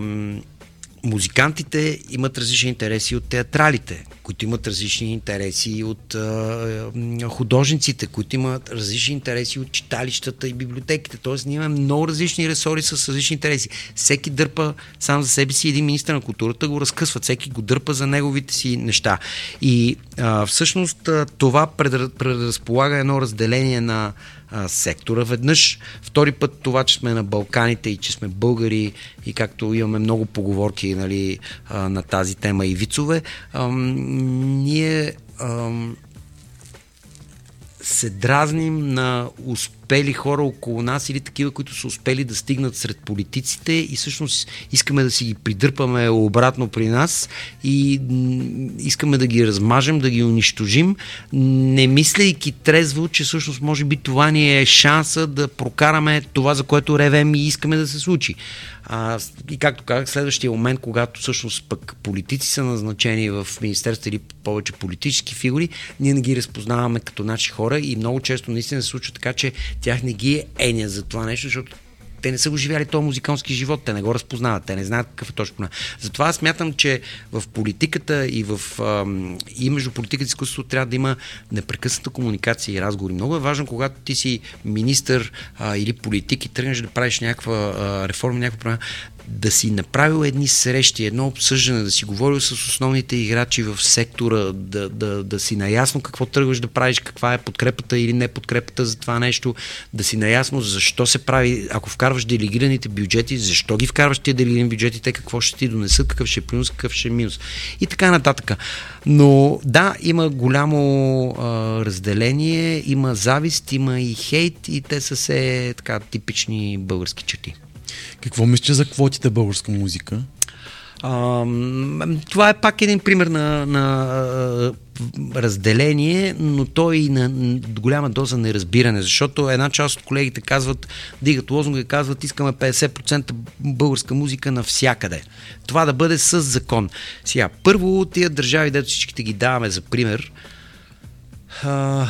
музикантите имат различни интереси от театралите, които имат различни интереси от а, художниците, които имат различни интереси от читалищата и библиотеките. Тоест, ние имаме много различни ресори с различни интереси. Всеки дърпа сам за себе си един министр на културата, го разкъсва, всеки го дърпа за неговите си неща. И а, всъщност това предразполага едно разделение на а, сектора. Веднъж, втори път това, че сме на Балканите и че сме българи и както имаме много поговорки нали, а, на тази тема и вицове, а, ние а, се дразним на успели хора около нас или такива, които са успели да стигнат сред политиците и всъщност искаме да си ги придърпаме обратно при нас и искаме да ги размажем, да ги унищожим, не мислейки трезво, че всъщност може би това ни е шанса да прокараме това, за което ревем и искаме да се случи. А, и както казах, следващия момент, когато всъщност пък политици са назначени в министерство или повече политически фигури, ние не ги разпознаваме като наши хора и много често наистина се случва така, че тях не ги е еня за това нещо, защото те не са го живяли този музикански живот, те не го разпознават, те не знаят какъв е точно. Затова аз смятам, че в политиката и, в, и между политиката и изкуството трябва да има непрекъсната комуникация и разговори. Много е важно, когато ти си министър а, или политик и тръгнеш да правиш някаква а, реформа, някаква промяна, да си направил едни срещи, едно обсъждане, да си говорил с основните играчи в сектора, да, да, да си наясно какво тръгваш да правиш, каква е подкрепата или не подкрепата за това нещо, да си наясно защо се прави, ако вкарваш делегираните бюджети, защо ги вкарваш тия делегирани бюджети, те какво ще ти донесат, какъв ще е плюс, какъв ще е минус и така нататък. Но да, има голямо а, разделение, има завист, има и хейт и те са се така типични български черти. Какво мислиш за квотите българска музика? А, това е пак един пример на, на разделение, но той и на голяма доза неразбиране, защото една част от колегите казват, дигат лозунга и казват, искаме 50% българска музика навсякъде. Това да бъде с закон. Сега, първо, тия държави, дето всичките ги даваме за пример, а,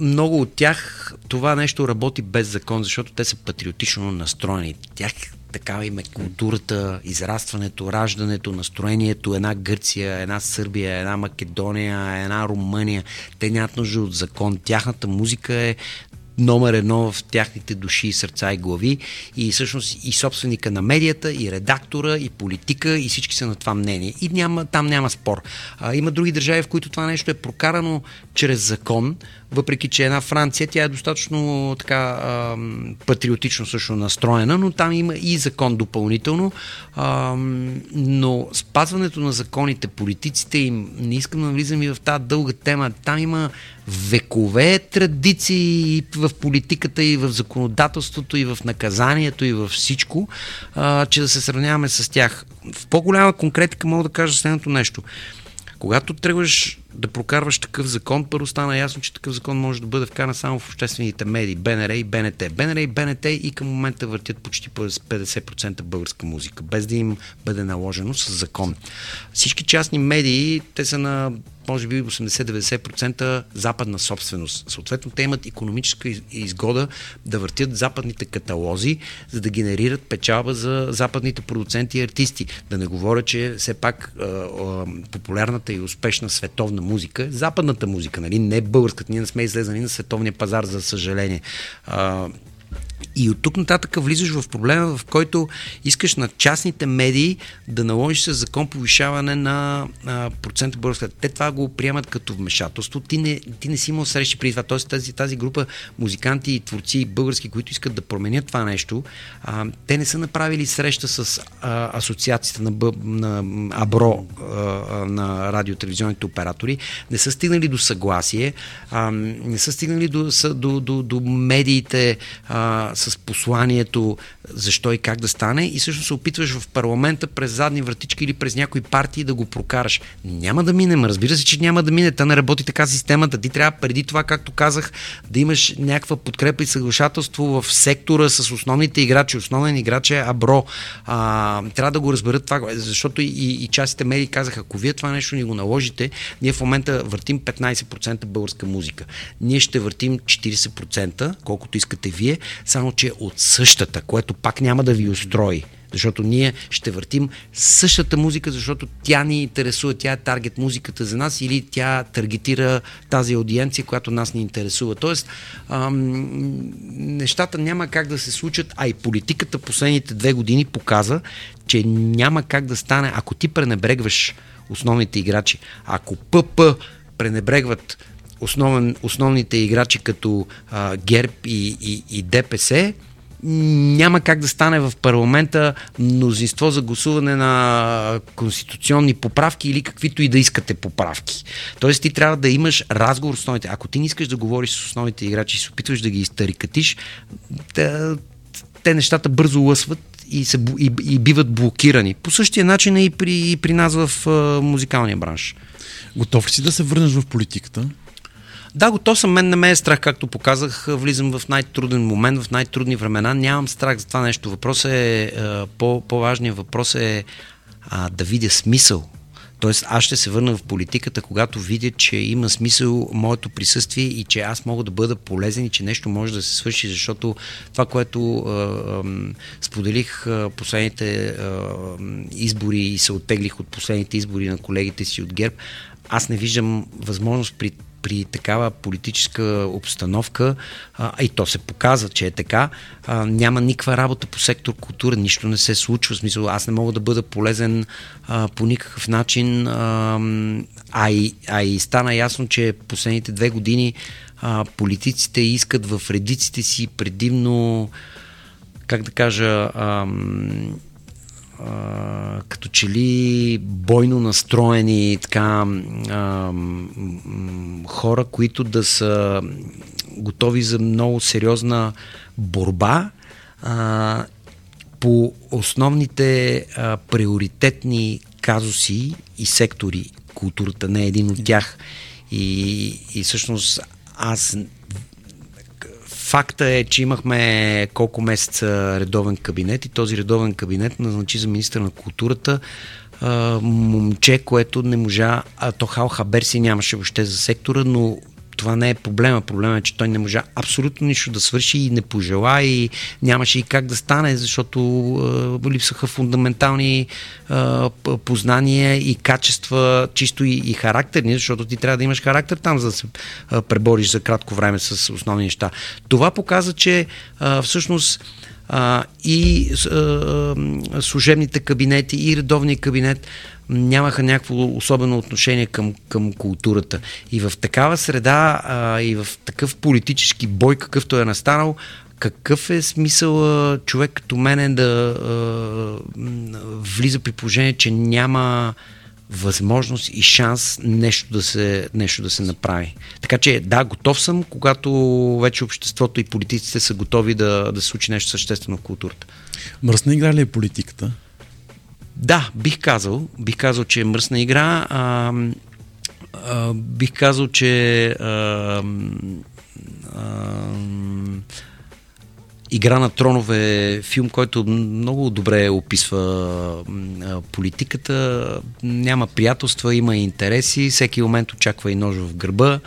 много от тях това нещо работи без закон, защото те са патриотично настроени. Тях такава им е културата, израстването, раждането, настроението. Една Гърция, една Сърбия, една Македония, една Румъния. Те нямат нужда от закон. Тяхната музика е номер едно в тяхните души, сърца и глави и всъщност и собственика на медията, и редактора, и политика, и всички са на това мнение. И няма, там няма спор. А, има други държави, в които това нещо е прокарано чрез закон, въпреки че една Франция, тя е достатъчно така а, патриотично също настроена, но там има и закон допълнително. А, но спазването на законите, политиците им, не искам да влизам и в тази дълга тема, там има векове традиции в политиката, и в законодателството, и в наказанието, и във всичко, а, че да се сравняваме с тях. В по-голяма конкретика мога да кажа следното нещо. Когато тръгваш да прокарваш такъв закон, първо стана ясно, че такъв закон може да бъде вкаран само в обществените медии, БНР и БНТ. БНР и БНТ и към момента въртят почти 50% българска музика, без да им бъде наложено с закон. Всички частни медии, те са на може би 80-90% западна собственост. Съответно, те имат економическа изгода да въртят западните каталози, за да генерират печалба за западните продуценти и артисти. Да не говоря, че все пак а, а, популярната и успешна световна музика е западната музика, нали? не българската. Ние не сме излезани на световния пазар, за съжаление. А, и от тук нататък влизаш в проблема, в който искаш на частните медии да наложиш с закон повишаване на а, процента българска. Те това го приемат като вмешателство. Ти не, ти не си имал срещи при това. Тоест тази, тази група музиканти и творци български, които искат да променят това нещо, а, те не са направили среща с а, асоциацията на, Б, на Абро а, на радиотелевизионните оператори, не са стигнали до съгласие, а, не са стигнали до, до, до, до медиите а, с посланието защо и как да стане и всъщност се опитваш в парламента през задни вратички или през някои партии да го прокараш. Няма да мине, разбира се, че няма да мине. Та не работи така системата. Ти трябва преди това, както казах, да имаш някаква подкрепа и съглашателство в сектора с основните играчи. Основен играч е Абро. А, трябва да го разберат това, защото и, и частите медии казаха, ако вие това нещо ни го наложите, ние в момента въртим 15% българска музика. Ние ще въртим 40%, колкото искате вие, само че от същата, което пак няма да ви устрои. Защото ние ще въртим същата музика, защото тя ни интересува, тя е таргет музиката за нас или тя таргетира тази аудиенция, която нас ни интересува. Тоест, ам, нещата няма как да се случат, а и политиката последните две години показа, че няма как да стане, ако ти пренебрегваш основните играчи. Ако ПП пренебрегват основен, основните играчи като а, ГЕРБ и, и, и ДПС, няма как да стане в парламента мнозинство за гласуване на конституционни поправки или каквито и да искате поправки. Тоест ти трябва да имаш разговор с основните. Ако ти не искаш да говориш с основните играчи и се опитваш да ги изтарикатиш, те, те нещата бързо лъсват и, се, и, и биват блокирани. По същия начин е и при, и при нас в а, музикалния бранш. Готов ли си да се върнеш в политиката? Да, готов съм. Мен не ме е страх, както показах. Влизам в най-труден момент, в най-трудни времена. Нямам страх за това нещо. Въпросът е, по, по-важният въпрос е а, да видя смисъл. Тоест аз ще се върна в политиката, когато видя, че има смисъл моето присъствие и че аз мога да бъда полезен и че нещо може да се свърши, защото това, което а, а, споделих а, последните а, избори и се оттеглих от последните избори на колегите си от ГЕРБ, аз не виждам възможност при при такава политическа обстановка, а, и то се показва, че е така, а, няма никаква работа по сектор култура, нищо не се случва. В смисъл, аз не мога да бъда полезен а, по никакъв начин, а, а, и, а и стана ясно, че последните две години а, политиците искат в редиците си предимно, как да кажа, а, като че ли бойно настроени така а, хора, които да са готови за много сериозна борба а, по основните а, приоритетни казуси и сектори. Културата не е един от тях. И, и всъщност аз Факта е, че имахме колко месеца редовен кабинет и този редовен кабинет назначи за министър на културата а, момче, което не можа, а то Хал Хаберси нямаше въобще за сектора, но това не е проблема. Проблема е, че той не можа абсолютно нищо да свърши и не пожела и нямаше и как да стане, защото е, липсаха фундаментални е, познания и качества, чисто и, и характерни, защото ти трябва да имаш характер там, за да се пребориш за кратко време с основни неща. Това показва, че е, всъщност а, и а, служебните кабинети, и редовния кабинет нямаха някакво особено отношение към, към културата. И в такава среда а, и в такъв политически бой, какъвто е настанал, какъв е смисъл човек като мене да а, влиза при положение, че няма възможност и шанс нещо да се, нещо да се направи. Така че да, готов съм, когато вече обществото и политиците са готови да, да се случи нещо съществено в културата. Мръсна игра ли е политиката? Да, бих казал. Бих казал, че е мръсна игра. А, а, бих казал, че а, а, Игра на тронове е филм, който много добре описва политиката. Няма приятелства, има интереси. Всеки момент очаква и нож в гърба.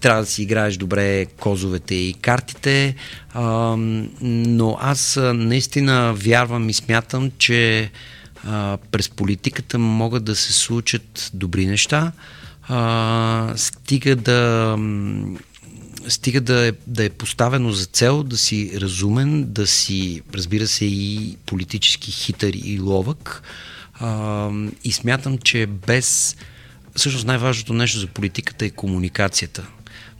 Трябва да си играеш добре козовете и картите, но аз наистина вярвам и смятам, че през политиката могат да се случат добри неща, стига да стига да е, да е поставено за цел да си разумен, да си, разбира се, и политически хитър и ловък. А, и смятам, че без... Всъщност най-важното нещо за политиката е комуникацията.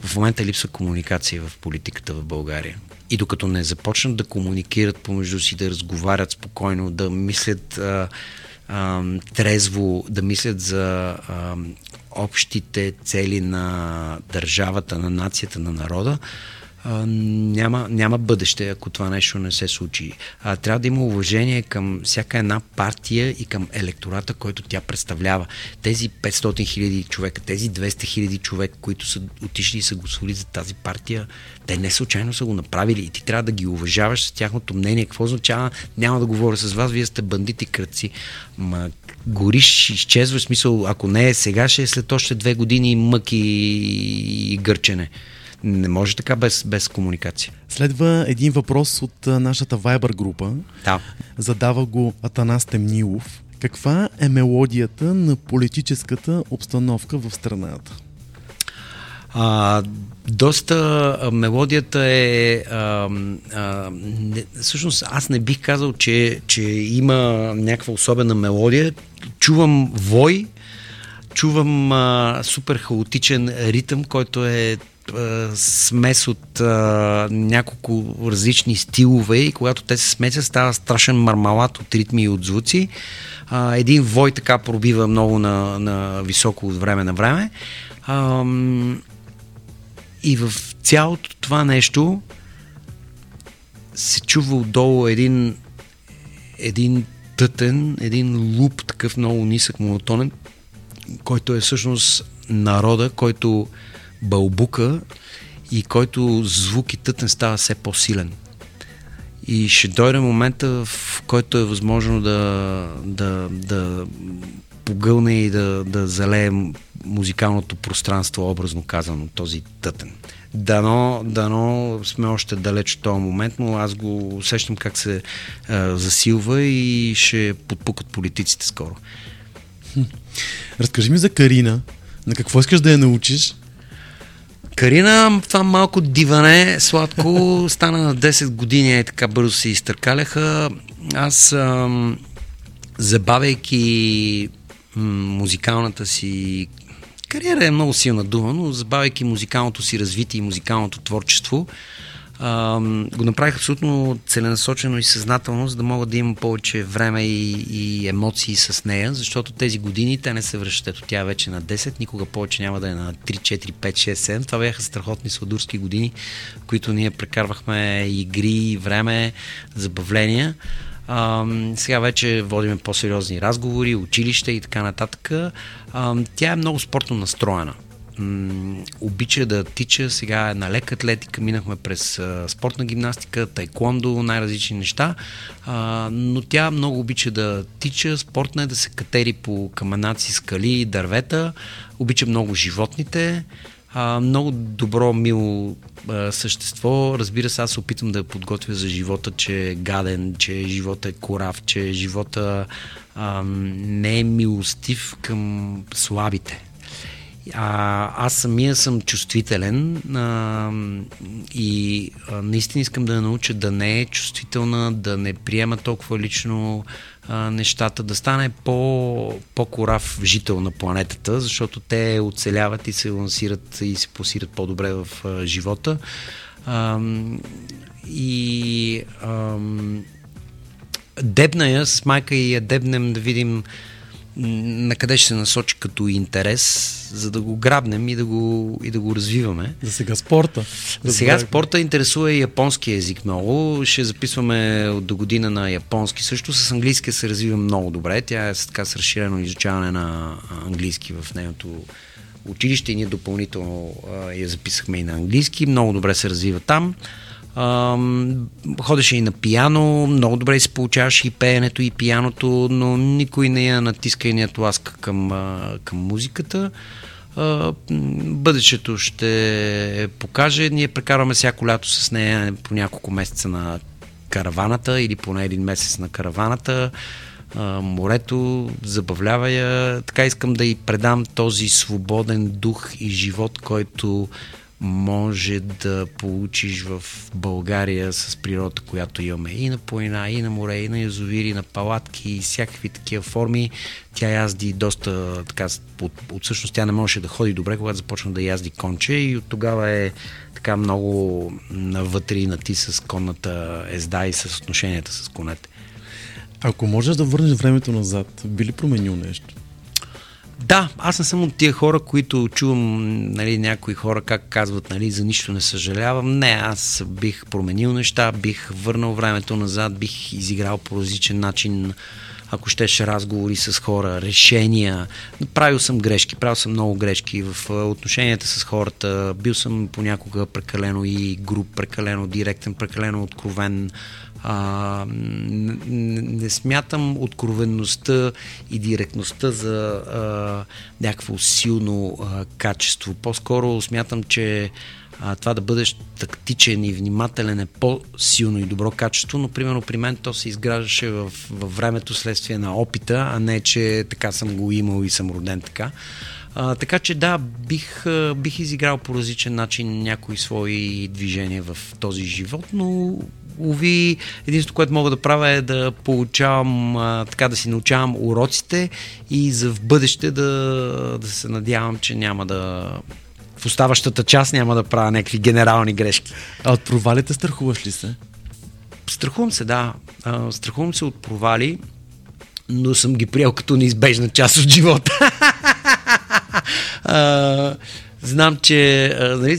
В момента липсва комуникация в политиката в България. И докато не започнат да комуникират помежду си, да разговарят спокойно, да мислят а, а, трезво, да мислят за а, общите цели на държавата, на нацията, на народа, няма, няма бъдеще, ако това нещо не се случи. А, трябва да има уважение към всяка една партия и към електората, който тя представлява. Тези 500 хиляди човека, тези 200 хиляди човека, които са отишли и са гласували за тази партия, те не случайно са го направили и ти трябва да ги уважаваш с тяхното мнение. Какво означава? Няма да говоря с вас, вие сте бандити кръци. Ма гориш, изчезваш, смисъл, ако не е сега, ще е след още две години мъки и гърчене. Не може така без, без комуникация. Следва един въпрос от нашата Viber група. Да. Задава го Атанас Темнилов. Каква е мелодията на политическата обстановка в страната? А, доста мелодията е. А, а, не, всъщност, аз не бих казал, че, че има някаква особена мелодия. Чувам вой, чувам а, супер хаотичен ритъм, който е смес от а, няколко различни стилове и когато те се смесят става страшен мармалат от ритми и от звуци. А, един вой така пробива много на, на високо от време на време. А, и в цялото това нещо се чува отдолу един, един тътен, един луп, такъв много нисък, монотонен, който е всъщност народа, който бълбука и който звук и тътен става все по-силен. И ще дойде момента, в който е възможно да, да, да погълне и да, да залее музикалното пространство, образно казано, този тътен. Дано, дано сме още далеч от този момент, но аз го усещам как се а, засилва и ще подпукат политиците скоро. Разкажи ми за Карина. На какво искаш да я научиш? Карина, това малко диване, сладко, стана на 10 години и така бързо се изтъркаляха. Аз, ам, забавяйки музикалната си кариера е много силна дума, но забавяйки музикалното си развитие и музикалното творчество, а, го направих абсолютно целенасочено и съзнателно, за да мога да имам повече време и, и емоции с нея, защото тези години те не се връщат. Ето тя е вече на 10, никога повече няма да е на 3, 4, 5, 6, 7. Това бяха страхотни сладурски години, в които ние прекарвахме игри, време, забавления. А, сега вече водиме по-сериозни разговори, училище и така нататък. А, тя е много спортно настроена. М- обича да тича, сега е на лека атлетика, минахме през а, спортна гимнастика, тайкондо, най-различни неща, а, но тя много обича да тича, спортна е да се катери по каменаци, скали, дървета, обича много животните, а, много добро, мило а, същество. Разбира се, аз се опитвам да я подготвя за живота, че е гаден, че живота е корав, че живота а, не е милостив към слабите. А, аз самия съм чувствителен а, и а, наистина искам да науча да не е чувствителна, да не приема толкова лично а, нещата, да стане по, по-корав жител на планетата, защото те оцеляват и се лансират и се посират по-добре в а, живота. А, и а, дебна я с майка и я дебнем да видим на къде ще се насочи като интерес, за да го грабнем и да го, и да го развиваме. За сега спорта. За сега спорта интересува и японски език много. Ще записваме от до година на японски. Също с английски се развива много добре. Тя е така с разширено изучаване на английски в нейното училище и ние допълнително а, я записахме и на английски. Много добре се развива там. Ходеше и на пияно, много добре се получаваше и пеенето, и пияното, но никой не я натиска и не я тласка към, към музиката. Бъдещето ще покаже. Ние прекарваме всяко лято с нея по няколко месеца на караваната или поне един месец на караваната морето, забавлява я. Така искам да й предам този свободен дух и живот, който може да получиш в България с природата, която имаме и на планина, и на море, и на язовири, и на палатки, и всякакви такива форми. Тя язди доста, така, от, от всъщност тя не можеше да ходи добре, когато започна да язди конче и от тогава е така много навътре и на ти с конната езда и с отношенията с конете. Ако можеш да върнеш времето назад, би ли променил нещо? Да, аз не съм от тия хора, които чувам нали, някои хора как казват, нали, за нищо не съжалявам. Не, аз бих променил неща, бих върнал времето назад, бих изиграл по различен начин ако щеше разговори с хора, решения. Правил съм грешки, правил съм много грешки в отношенията с хората. Бил съм понякога прекалено и груп, прекалено директен, прекалено откровен. А, не, смятам откровенността и директността за а, някакво силно а, качество. По-скоро смятам, че а, това да бъдеш тактичен и внимателен е по-силно и добро качество, но примерно при мен то се изграждаше в, във времето следствие на опита, а не, че така съм го имал и съм роден така. А, така че да, бих, бих изиграл по различен начин някои свои движения в този живот, но уви, единството, което мога да правя е да получавам, а, така да си научавам уроците и за в бъдеще да, да се надявам, че няма да в оставащата част няма да правя някакви генерални грешки. А от провалите страхуваш ли се? Страхувам се, да. А, страхувам се от провали, но съм ги приел като неизбежна част от живота. а, знам, че, а, нали,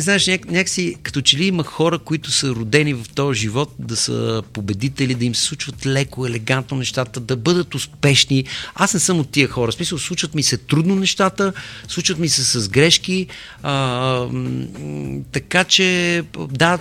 знаеш, няк, някакси, като че ли има хора, които са родени в този живот, да са победители, да им се случват леко, елегантно нещата, да бъдат успешни. Аз не съм от тия хора. В смисъл, случват ми се трудно нещата, случват ми се с грешки. А, така че, да,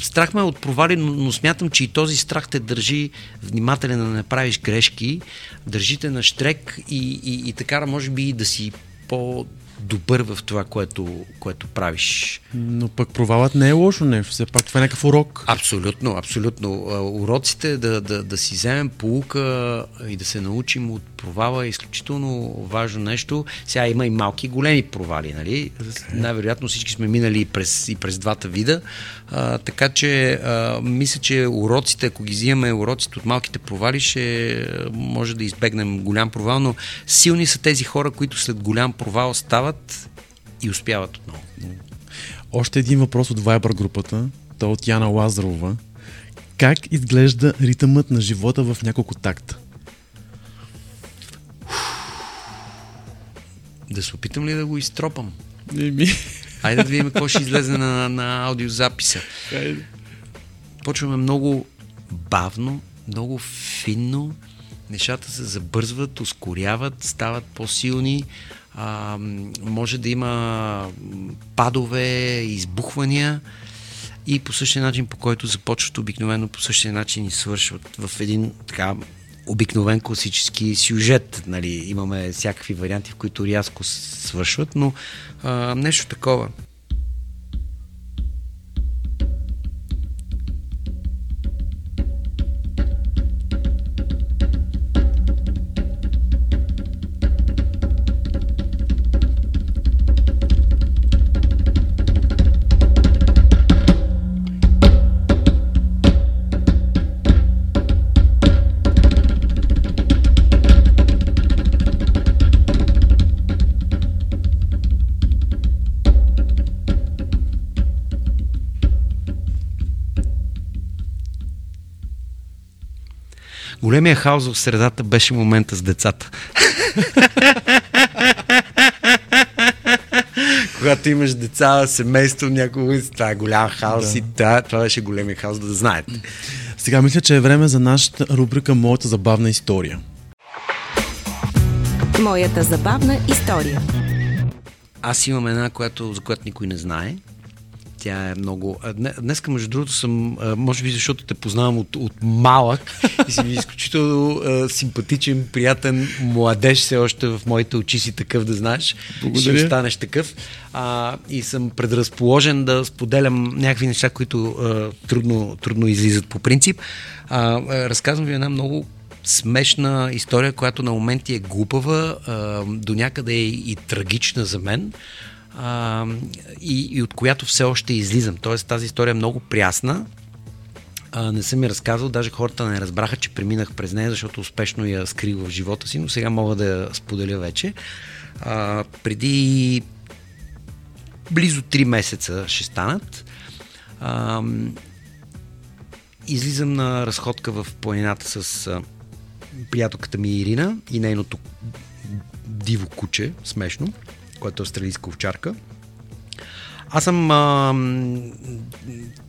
страх ме е от провали, но, но смятам, че и този страх те държи внимателен да не правиш грешки, държите на штрек и, и, и така, може би, да си по добър в това, което, което правиш. Но пък провалът не е лошо нещо, все пак това е някакъв урок. Абсолютно, абсолютно. Уроците да, да, да си вземем полука и да се научим от провала е изключително важно нещо. Сега има и малки и големи провали, нали? Най-вероятно всички сме минали и през, и през двата вида. А, така че а, мисля, че уроците, ако ги взимаме уроците от малките провали, ще може да избегнем голям провал, но силни са тези хора, които след голям провал стават и успяват отново. Още един въпрос от Viber групата, то е от Яна Лазарова. Как изглежда ритъмът на живота в няколко такта? Да се опитам ли да го изтропам? Не ми. Айде да видим какво ще излезе на, на аудиозаписа. Хайде. Почваме много бавно, много финно. Нещата се забързват, ускоряват, стават по-силни. А, може да има падове, избухвания и по същия начин, по който започват обикновено, по същия начин и свършват в един така обикновен класически сюжет. Нали, имаме всякакви варианти, в които рязко свършват, но а, нещо такова. Големия хаос в средата беше момента с децата. Когато имаш деца, семейство, някога, това е голям хаос да. и това, това беше големия хаос, да знаете. Сега мисля, че е време за нашата рубрика Моята забавна история. Моята забавна история. Аз имам една, която, за която никой не знае. Тя е много... Днеска, между другото, съм, може би защото те познавам от, от малък и си изключително а, симпатичен, приятен младеж, все още в моите очи си такъв да знаеш. Благодаря. Ще останеш такъв. А, и съм предразположен да споделям някакви неща, които а, трудно, трудно излизат по принцип. А, разказвам ви една много смешна история, която на моменти е глупава, а, до някъде е и трагична за мен а, и, и от която все още излизам. Тоест тази история е много прясна. А, не съм ми разказал, даже хората не разбраха, че преминах през нея, защото успешно я скрих в живота си, но сега мога да я споделя вече. А, преди близо 3 месеца ще станат. А, излизам на разходка в планината с приятелката ми Ирина и нейното диво куче, смешно което е австралийска овчарка. Аз съм а,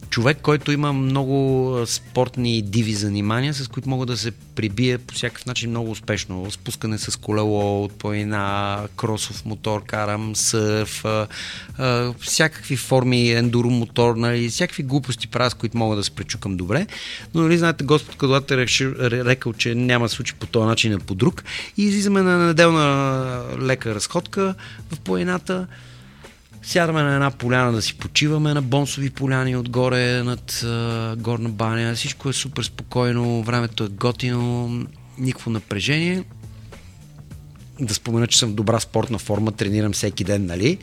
човек, който има много спортни диви занимания, с които мога да се прибие по всякакъв начин много успешно. Спускане с колело от планина, кросов мотор, карам, сърф, а, а, всякакви форми ендуромотор, нали, всякакви глупости правя, с които мога да се пречукам добре. Но, нали, знаете, Господ когато е рекал, че няма да случи по този начин, а по друг. И излизаме на неделна лека разходка в планината Сядаме на една поляна да си почиваме на бонсови поляни отгоре над а, горна баня. Всичко е супер спокойно, времето е готино, никакво напрежение. Да спомена, че съм в добра спортна форма, тренирам всеки ден, нали?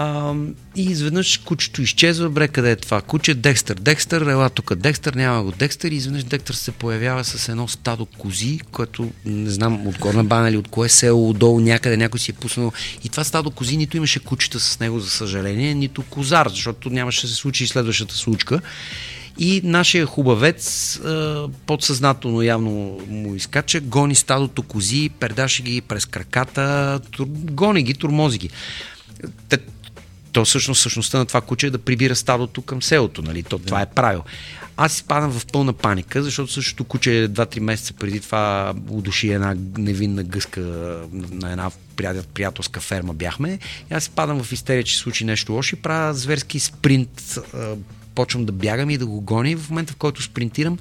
А, и изведнъж кучето изчезва, бре, къде е това? Куче Декстър. Декстър, ела тук Декстър, няма го Декстър и изведнъж Декстър се появява с едно стадо кози, което не знам от Горна Бана или от кое село, отдолу някъде някой си е пуснал. И това стадо кози нито имаше кучета с него, за съжаление, нито козар, защото нямаше да се случи и следващата случка. И нашия хубавец подсъзнателно явно му изкача, гони стадото кози, пердаше ги през краката, гони ги, турмози ги то всъщност същността на това куче е да прибира стадото към селото, нали? То, да. Това е правил. Аз изпадам в пълна паника, защото същото куче 2-3 месеца преди това удуши една невинна гъска на една приятелска ферма бяхме. И аз изпадам в истерия, че случи нещо лошо и правя зверски спринт. Почвам да бягам и да го гоня. И в момента, в който спринтирам,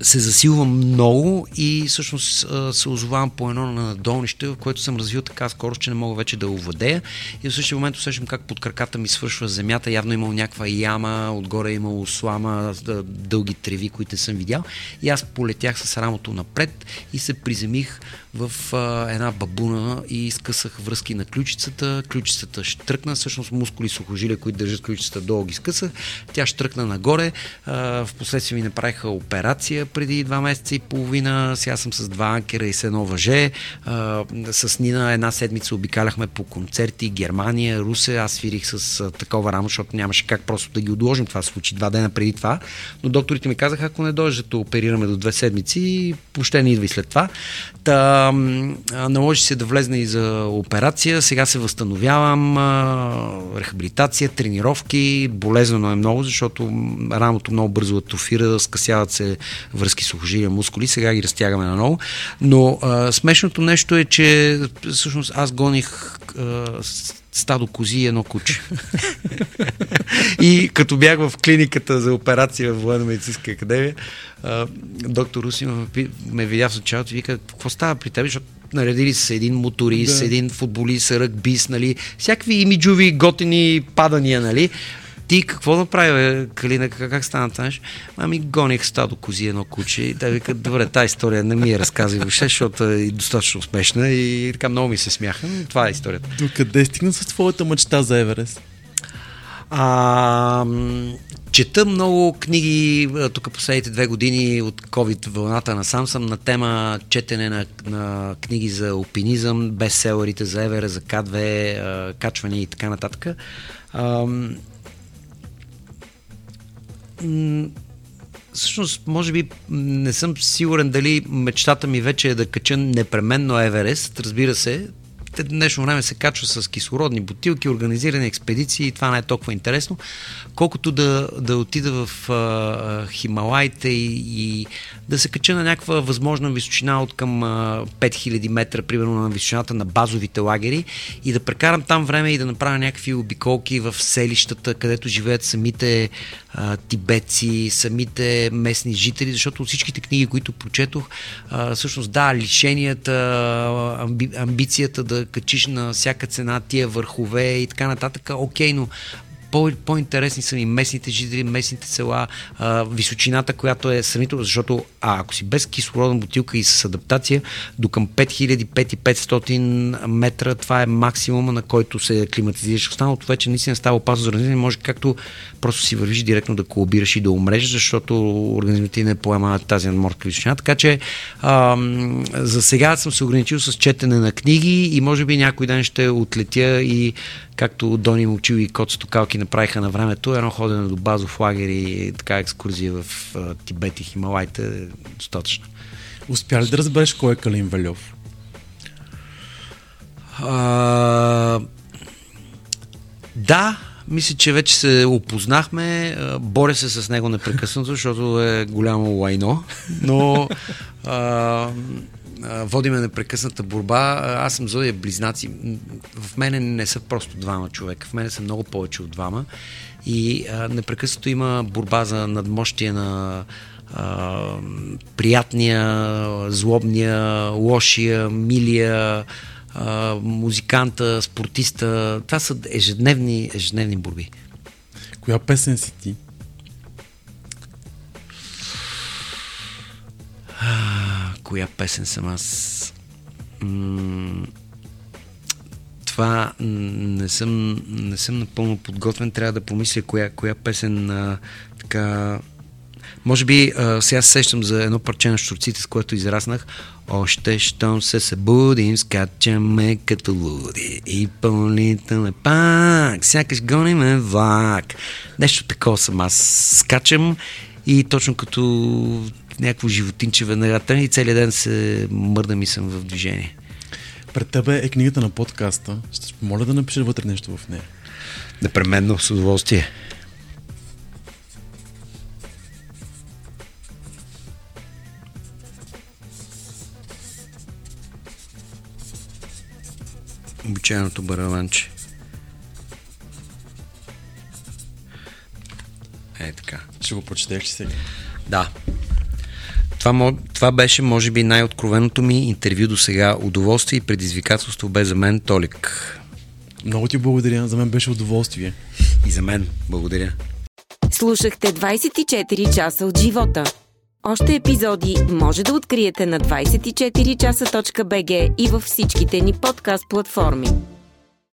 се засилвам много и всъщност се озовавам по едно на надолнище, в което съм развил така скорост, че не мога вече да овладея. И в същия момент усещам как под краката ми свършва земята. Явно имал някаква яма, отгоре е имало слама, дълги треви, които съм видял. И аз полетях с рамото напред и се приземих в а, една бабуна и скъсах връзки на ключицата. Ключицата штръкна, всъщност мускули сухожилия, които държат ключицата долу ги скъсах. Тя штръкна нагоре. А, в последствие ми направиха операция преди два месеца и половина. Сега съм с два анкера и с едно въже. А, с Нина една седмица обикаляхме по концерти Германия, Русе. Аз свирих с а, такова рамо, защото нямаше как просто да ги отложим. Това се случи два дена преди това. Но докторите ми казаха, ако не дойдеш да оперираме до две седмици, въобще не идва и след това. Та, наложи се да влезна и за операция. Сега се възстановявам. рехабилитация, тренировки. Болезнено е много, защото рамото много бързо атрофира, скъсяват се връзки сухожилия, мускули. Сега ги разтягаме наново. Но а, смешното нещо е, че всъщност аз гоних а, стадо кози и едно куче. и като бях в клиниката за операция в Военно-медицинска академия, доктор Русин ме видя в началото и вика, какво става при теб, защото наредили се един моторист, да. един футболист, ръгбист, нали, всякакви имиджови готини падания, нали. Ти какво направи, бе, Калина? Как, как стана това Ами гоних стадо кози едно куче и да вика, добре, тази история не ми е разказва въобще, защото е достатъчно успешна и така много ми се смяха, но това е историята. Докъде стигна с твоята мечта за Еверест? А, чета много книги, тук последните две години от COVID вълната на сам съм на тема четене на, на книги за опинизъм, бестселерите за Евера, за К2, качване и така нататък. А, всъщност, може би не съм сигурен дали мечтата ми вече е да кача непременно Еверест. Разбира се, днешно време се качва с кислородни бутилки, организирани експедиции и това не е толкова интересно, колкото да, да отида в а, Хималайте и, и да се кача на някаква възможна височина от към а, 5000 метра, примерно на височината на базовите лагери и да прекарам там време и да направя някакви обиколки в селищата, където живеят самите а, тибетци, самите местни жители, защото от всичките книги, които прочетох, а, всъщност да, лишенията, амби, амбицията да качиш на всяка цена тия върхове и така нататък, окей, но по- по-интересни са ми местните жители, местните села, а, височината, която е сравнително, защото а, ако си без кислородна бутилка и с адаптация, до към 5000-5500 метра, това е максимума, на който се климатизираш. Останалото вече наистина става опасно за организма, може както просто си вървиш директно да колабираш и да умреш, защото организмът ти не поема тази надморска височина. Така че а, за сега съм се ограничил с четене на книги и може би някой ден ще отлетя и както Дони Мочил и Кот Стокалки направиха на времето, едно ходене до базов лагер и така екскурзия в Тибет и Хималайте е достатъчно. Успя ли да разбереш кой е Калин Валев? А, да, мисля, че вече се опознахме. Боря се с него непрекъснато, защото е голямо лайно. Но а, водиме непрекъсната борба. Аз съм Зодия близнаци. В мене не са просто двама човека. В мене са много повече от двама. И а, непрекъснато има борба за надмощие на а, приятния, злобния, лошия, милия, а, музиканта, спортиста. Това са ежедневни, ежедневни борби. Коя песен си ти? А, коя песен съм аз? М- това не съм, не съм напълно подготвен. Трябва да помисля коя, коя песен а, така... Може би а, сега се сещам за едно парче на Штурците, с което израснах. Още щом се събудим, скачаме като луди и политаме пак, сякаш гоним влак. Нещо такова съм аз. Скачам и точно като някакво животинче веднага и целият ден се мърдам и съм в движение. Пред тебе е книгата на подкаста. Ще моля да напишеш вътре нещо в нея. Непременно, с удоволствие. Обичайното бараванче. Е така. Ще го прочетеш сега? Да. Това, това беше, може би, най-откровеното ми интервю до сега. Удоволствие и предизвикателство бе за мен, Толик. Много ти благодаря. За мен беше удоволствие. И за мен. Благодаря. Слушахте 24 часа от живота. Още епизоди може да откриете на 24часа.bg и във всичките ни подкаст платформи.